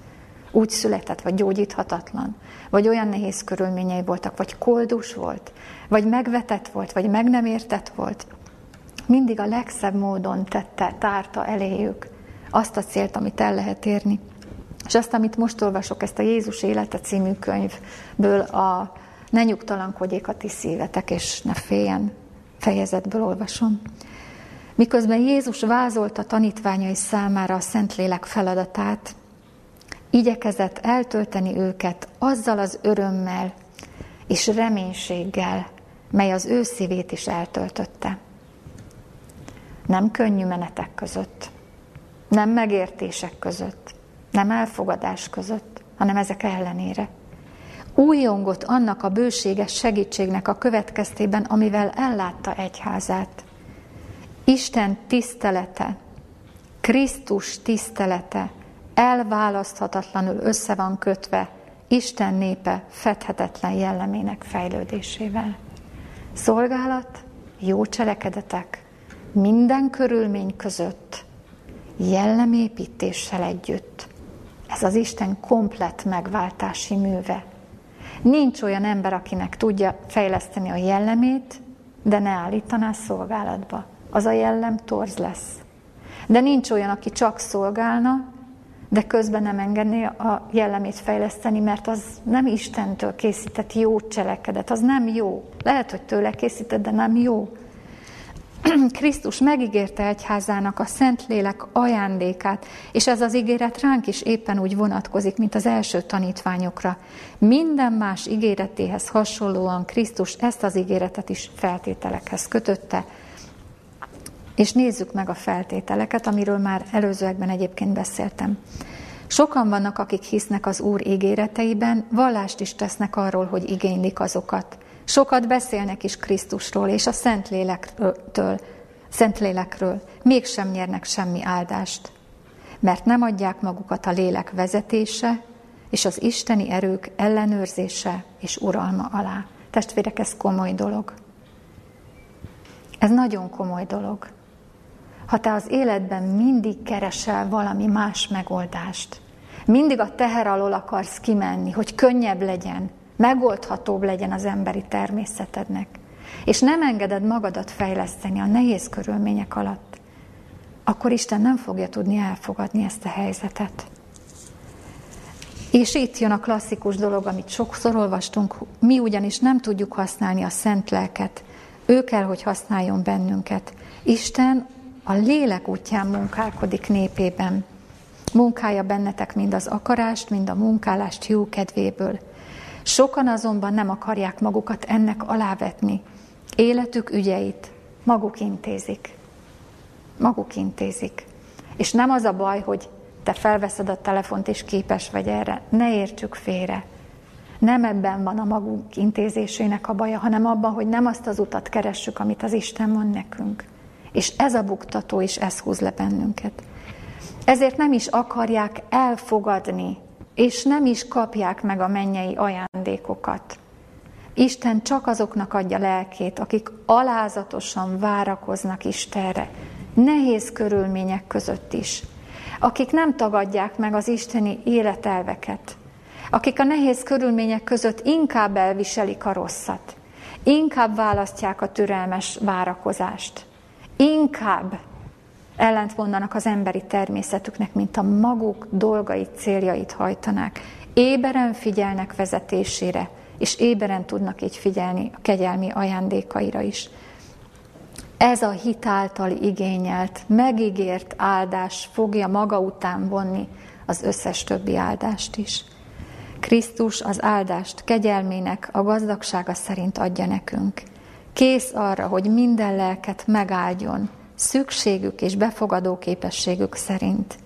úgy született, vagy gyógyíthatatlan, vagy olyan nehéz körülményei voltak, vagy koldus volt, vagy megvetett volt, vagy meg nem értett volt, mindig a legszebb módon tette, tárta eléjük azt a célt, amit el lehet érni. És azt, amit most olvasok, ezt a Jézus élete című könyvből a Ne nyugtalankodjék a ti szívetek, és ne féljen fejezetből olvasom. Miközben Jézus vázolta tanítványai számára a Szentlélek feladatát, igyekezett eltölteni őket azzal az örömmel és reménységgel, mely az ő szívét is eltöltötte. Nem könnyű menetek között, nem megértések között, nem elfogadás között, hanem ezek ellenére. Újongott annak a bőséges segítségnek a következtében, amivel ellátta egyházát. Isten tisztelete, Krisztus tisztelete elválaszthatatlanul össze van kötve Isten népe fedhetetlen jellemének fejlődésével. Szolgálat, jó cselekedetek, minden körülmény között, jellemépítéssel együtt. Ez az Isten komplet megváltási műve. Nincs olyan ember, akinek tudja fejleszteni a jellemét, de ne állítaná szolgálatba. Az a jellem torz lesz. De nincs olyan, aki csak szolgálna, de közben nem engedné a jellemét fejleszteni, mert az nem Istentől készített jó cselekedet, az nem jó. Lehet, hogy tőle készített, de nem jó. Krisztus megígérte egyházának a Szentlélek ajándékát, és ez az ígéret ránk is éppen úgy vonatkozik, mint az első tanítványokra. Minden más ígéretéhez hasonlóan Krisztus ezt az ígéretet is feltételekhez kötötte, és nézzük meg a feltételeket, amiről már előzőekben egyébként beszéltem. Sokan vannak, akik hisznek az Úr ígéreteiben, vallást is tesznek arról, hogy igénylik azokat. Sokat beszélnek is Krisztusról és a Szentlélektől, Szentlélekről, mégsem nyernek semmi áldást, mert nem adják magukat a lélek vezetése és az isteni erők ellenőrzése és uralma alá. Testvérek, ez komoly dolog. Ez nagyon komoly dolog. Ha te az életben mindig keresel valami más megoldást, mindig a teher alól akarsz kimenni, hogy könnyebb legyen, megoldhatóbb legyen az emberi természetednek, és nem engeded magadat fejleszteni a nehéz körülmények alatt, akkor Isten nem fogja tudni elfogadni ezt a helyzetet. És itt jön a klasszikus dolog, amit sokszor olvastunk, mi ugyanis nem tudjuk használni a szent lelket, ő kell, hogy használjon bennünket. Isten a lélek útján munkálkodik népében. Munkálja bennetek mind az akarást, mind a munkálást jó kedvéből. Sokan azonban nem akarják magukat ennek alávetni. Életük ügyeit maguk intézik. Maguk intézik. És nem az a baj, hogy te felveszed a telefont és képes vagy erre. Ne értsük félre. Nem ebben van a magunk intézésének a baja, hanem abban, hogy nem azt az utat keressük, amit az Isten mond nekünk. És ez a buktató, és ez húz le bennünket. Ezért nem is akarják elfogadni, és nem is kapják meg a mennyei ajándékokat. Isten csak azoknak adja lelkét, akik alázatosan várakoznak Istenre, nehéz körülmények között is, akik nem tagadják meg az isteni életelveket, akik a nehéz körülmények között inkább elviselik a rosszat, inkább választják a türelmes várakozást, inkább ellent mondanak az emberi természetüknek, mint a maguk dolgait, céljait hajtanák. Éberen figyelnek vezetésére, és éberen tudnak így figyelni a kegyelmi ajándékaira is. Ez a hitáltal igényelt, megígért áldás fogja maga után vonni az összes többi áldást is. Krisztus az áldást kegyelmének a gazdagsága szerint adja nekünk. Kész arra, hogy minden lelket megáldjon, szükségük és befogadó képességük szerint.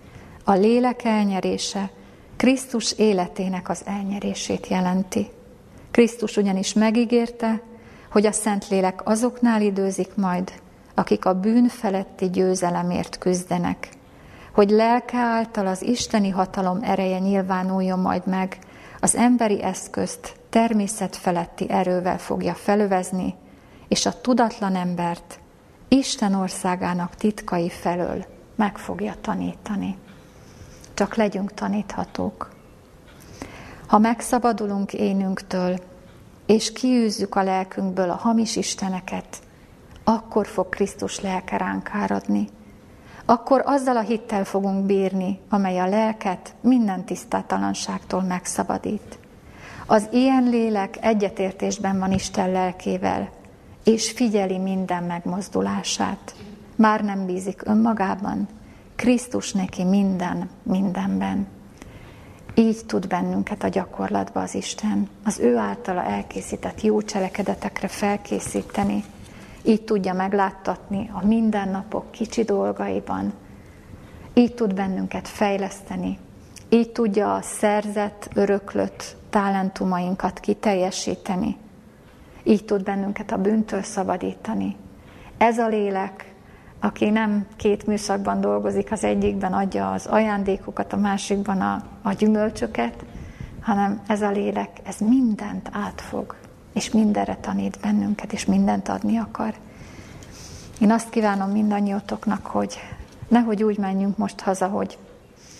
A lélek elnyerése Krisztus életének az elnyerését jelenti. Krisztus ugyanis megígérte, hogy a Szentlélek azoknál időzik majd, akik a bűn feletti győzelemért küzdenek, hogy lelke által az isteni hatalom ereje nyilvánuljon majd meg, az emberi eszközt természet feletti erővel fogja felövezni, és a tudatlan embert Isten országának titkai felől meg fogja tanítani. Csak legyünk taníthatók. Ha megszabadulunk énünktől, és kiűzzük a lelkünkből a hamis isteneket, akkor fog Krisztus lelke ránk áradni. Akkor azzal a hittel fogunk bírni, amely a lelket minden tisztátalanságtól megszabadít. Az ilyen lélek egyetértésben van Isten lelkével, és figyeli minden megmozdulását. Már nem bízik önmagában, Krisztus neki minden, mindenben. Így tud bennünket a gyakorlatba az Isten, az ő általa elkészített jó cselekedetekre felkészíteni, így tudja megláttatni a mindennapok kicsi dolgaiban, így tud bennünket fejleszteni, így tudja a szerzett, öröklött talentumainkat kiteljesíteni, így tud bennünket a bűntől szabadítani. Ez a lélek, aki nem két műszakban dolgozik, az egyikben adja az ajándékokat, a másikban a, a gyümölcsöket, hanem ez a lélek, ez mindent átfog, és mindenre tanít bennünket, és mindent adni akar. Én azt kívánom mindannyiatoknak, hogy nehogy úgy menjünk most haza, hogy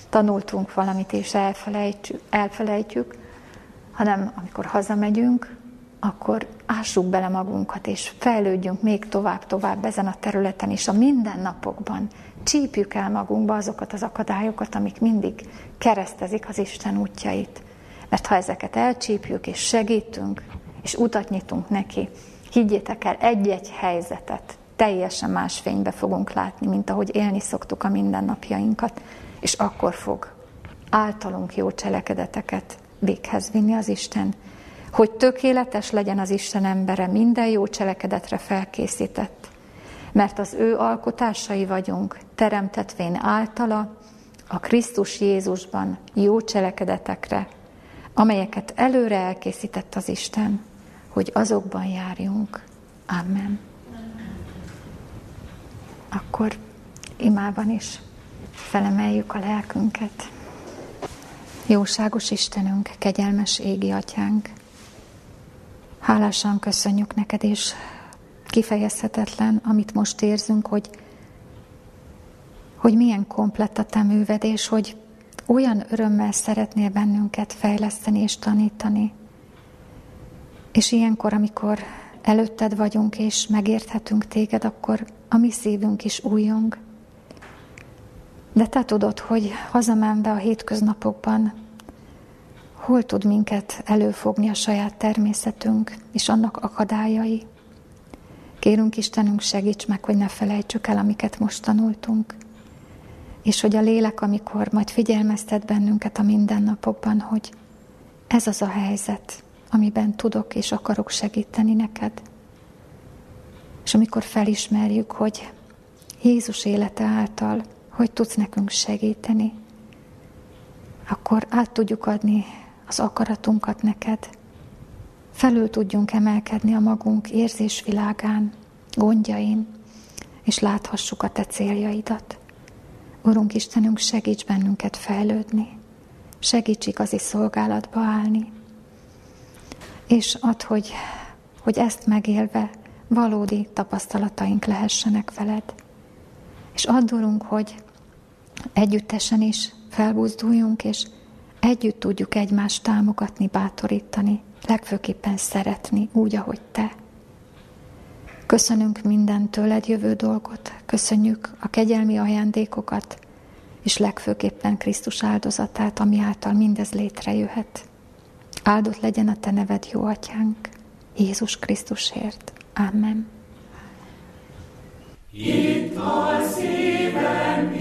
tanultunk valamit, és elfelejtjük, elfelejtjük hanem amikor hazamegyünk, akkor ássuk bele magunkat, és fejlődjünk még tovább-tovább ezen a területen, és a mindennapokban. Csípjük el magunkba azokat az akadályokat, amik mindig keresztezik az Isten útjait. Mert ha ezeket elcsípjük, és segítünk, és utat nyitunk neki, higgyétek el, egy-egy helyzetet teljesen más fénybe fogunk látni, mint ahogy élni szoktuk a mindennapjainkat, és akkor fog általunk jó cselekedeteket véghez vinni az Isten hogy tökéletes legyen az Isten embere, minden jó cselekedetre felkészített. Mert az ő alkotásai vagyunk, teremtetvén általa, a Krisztus Jézusban jó cselekedetekre, amelyeket előre elkészített az Isten, hogy azokban járjunk. Amen. Akkor imában is felemeljük a lelkünket. Jóságos Istenünk, kegyelmes égi atyánk, hálásan köszönjük neked, és kifejezhetetlen, amit most érzünk, hogy, hogy milyen komplett a te műved, és hogy olyan örömmel szeretnél bennünket fejleszteni és tanítani. És ilyenkor, amikor előtted vagyunk és megérthetünk téged, akkor a mi szívünk is újjong. De te tudod, hogy hazamenve a hétköznapokban hol tud minket előfogni a saját természetünk és annak akadályai. Kérünk Istenünk, segíts meg, hogy ne felejtsük el, amiket most tanultunk. És hogy a lélek, amikor majd figyelmeztet bennünket a mindennapokban, hogy ez az a helyzet, amiben tudok és akarok segíteni neked. És amikor felismerjük, hogy Jézus élete által, hogy tudsz nekünk segíteni, akkor át tudjuk adni az akaratunkat neked, felül tudjunk emelkedni a magunk érzésvilágán, gondjain, és láthassuk a te céljaidat. Urunk Istenünk, segíts bennünket fejlődni, segíts igazi szolgálatba állni, és add, hogy, hogy ezt megélve valódi tapasztalataink lehessenek veled. És add, Urunk, hogy együttesen is felbuzduljunk, és Együtt tudjuk egymást támogatni, bátorítani, legfőképpen szeretni, úgy, ahogy te. Köszönünk mindentől tőled jövő dolgot, köszönjük a kegyelmi ajándékokat, és legfőképpen Krisztus áldozatát, ami által mindez létrejöhet. Áldott legyen a Te neved, jó Atyánk, Jézus Krisztusért. Amen. Itt a szívem,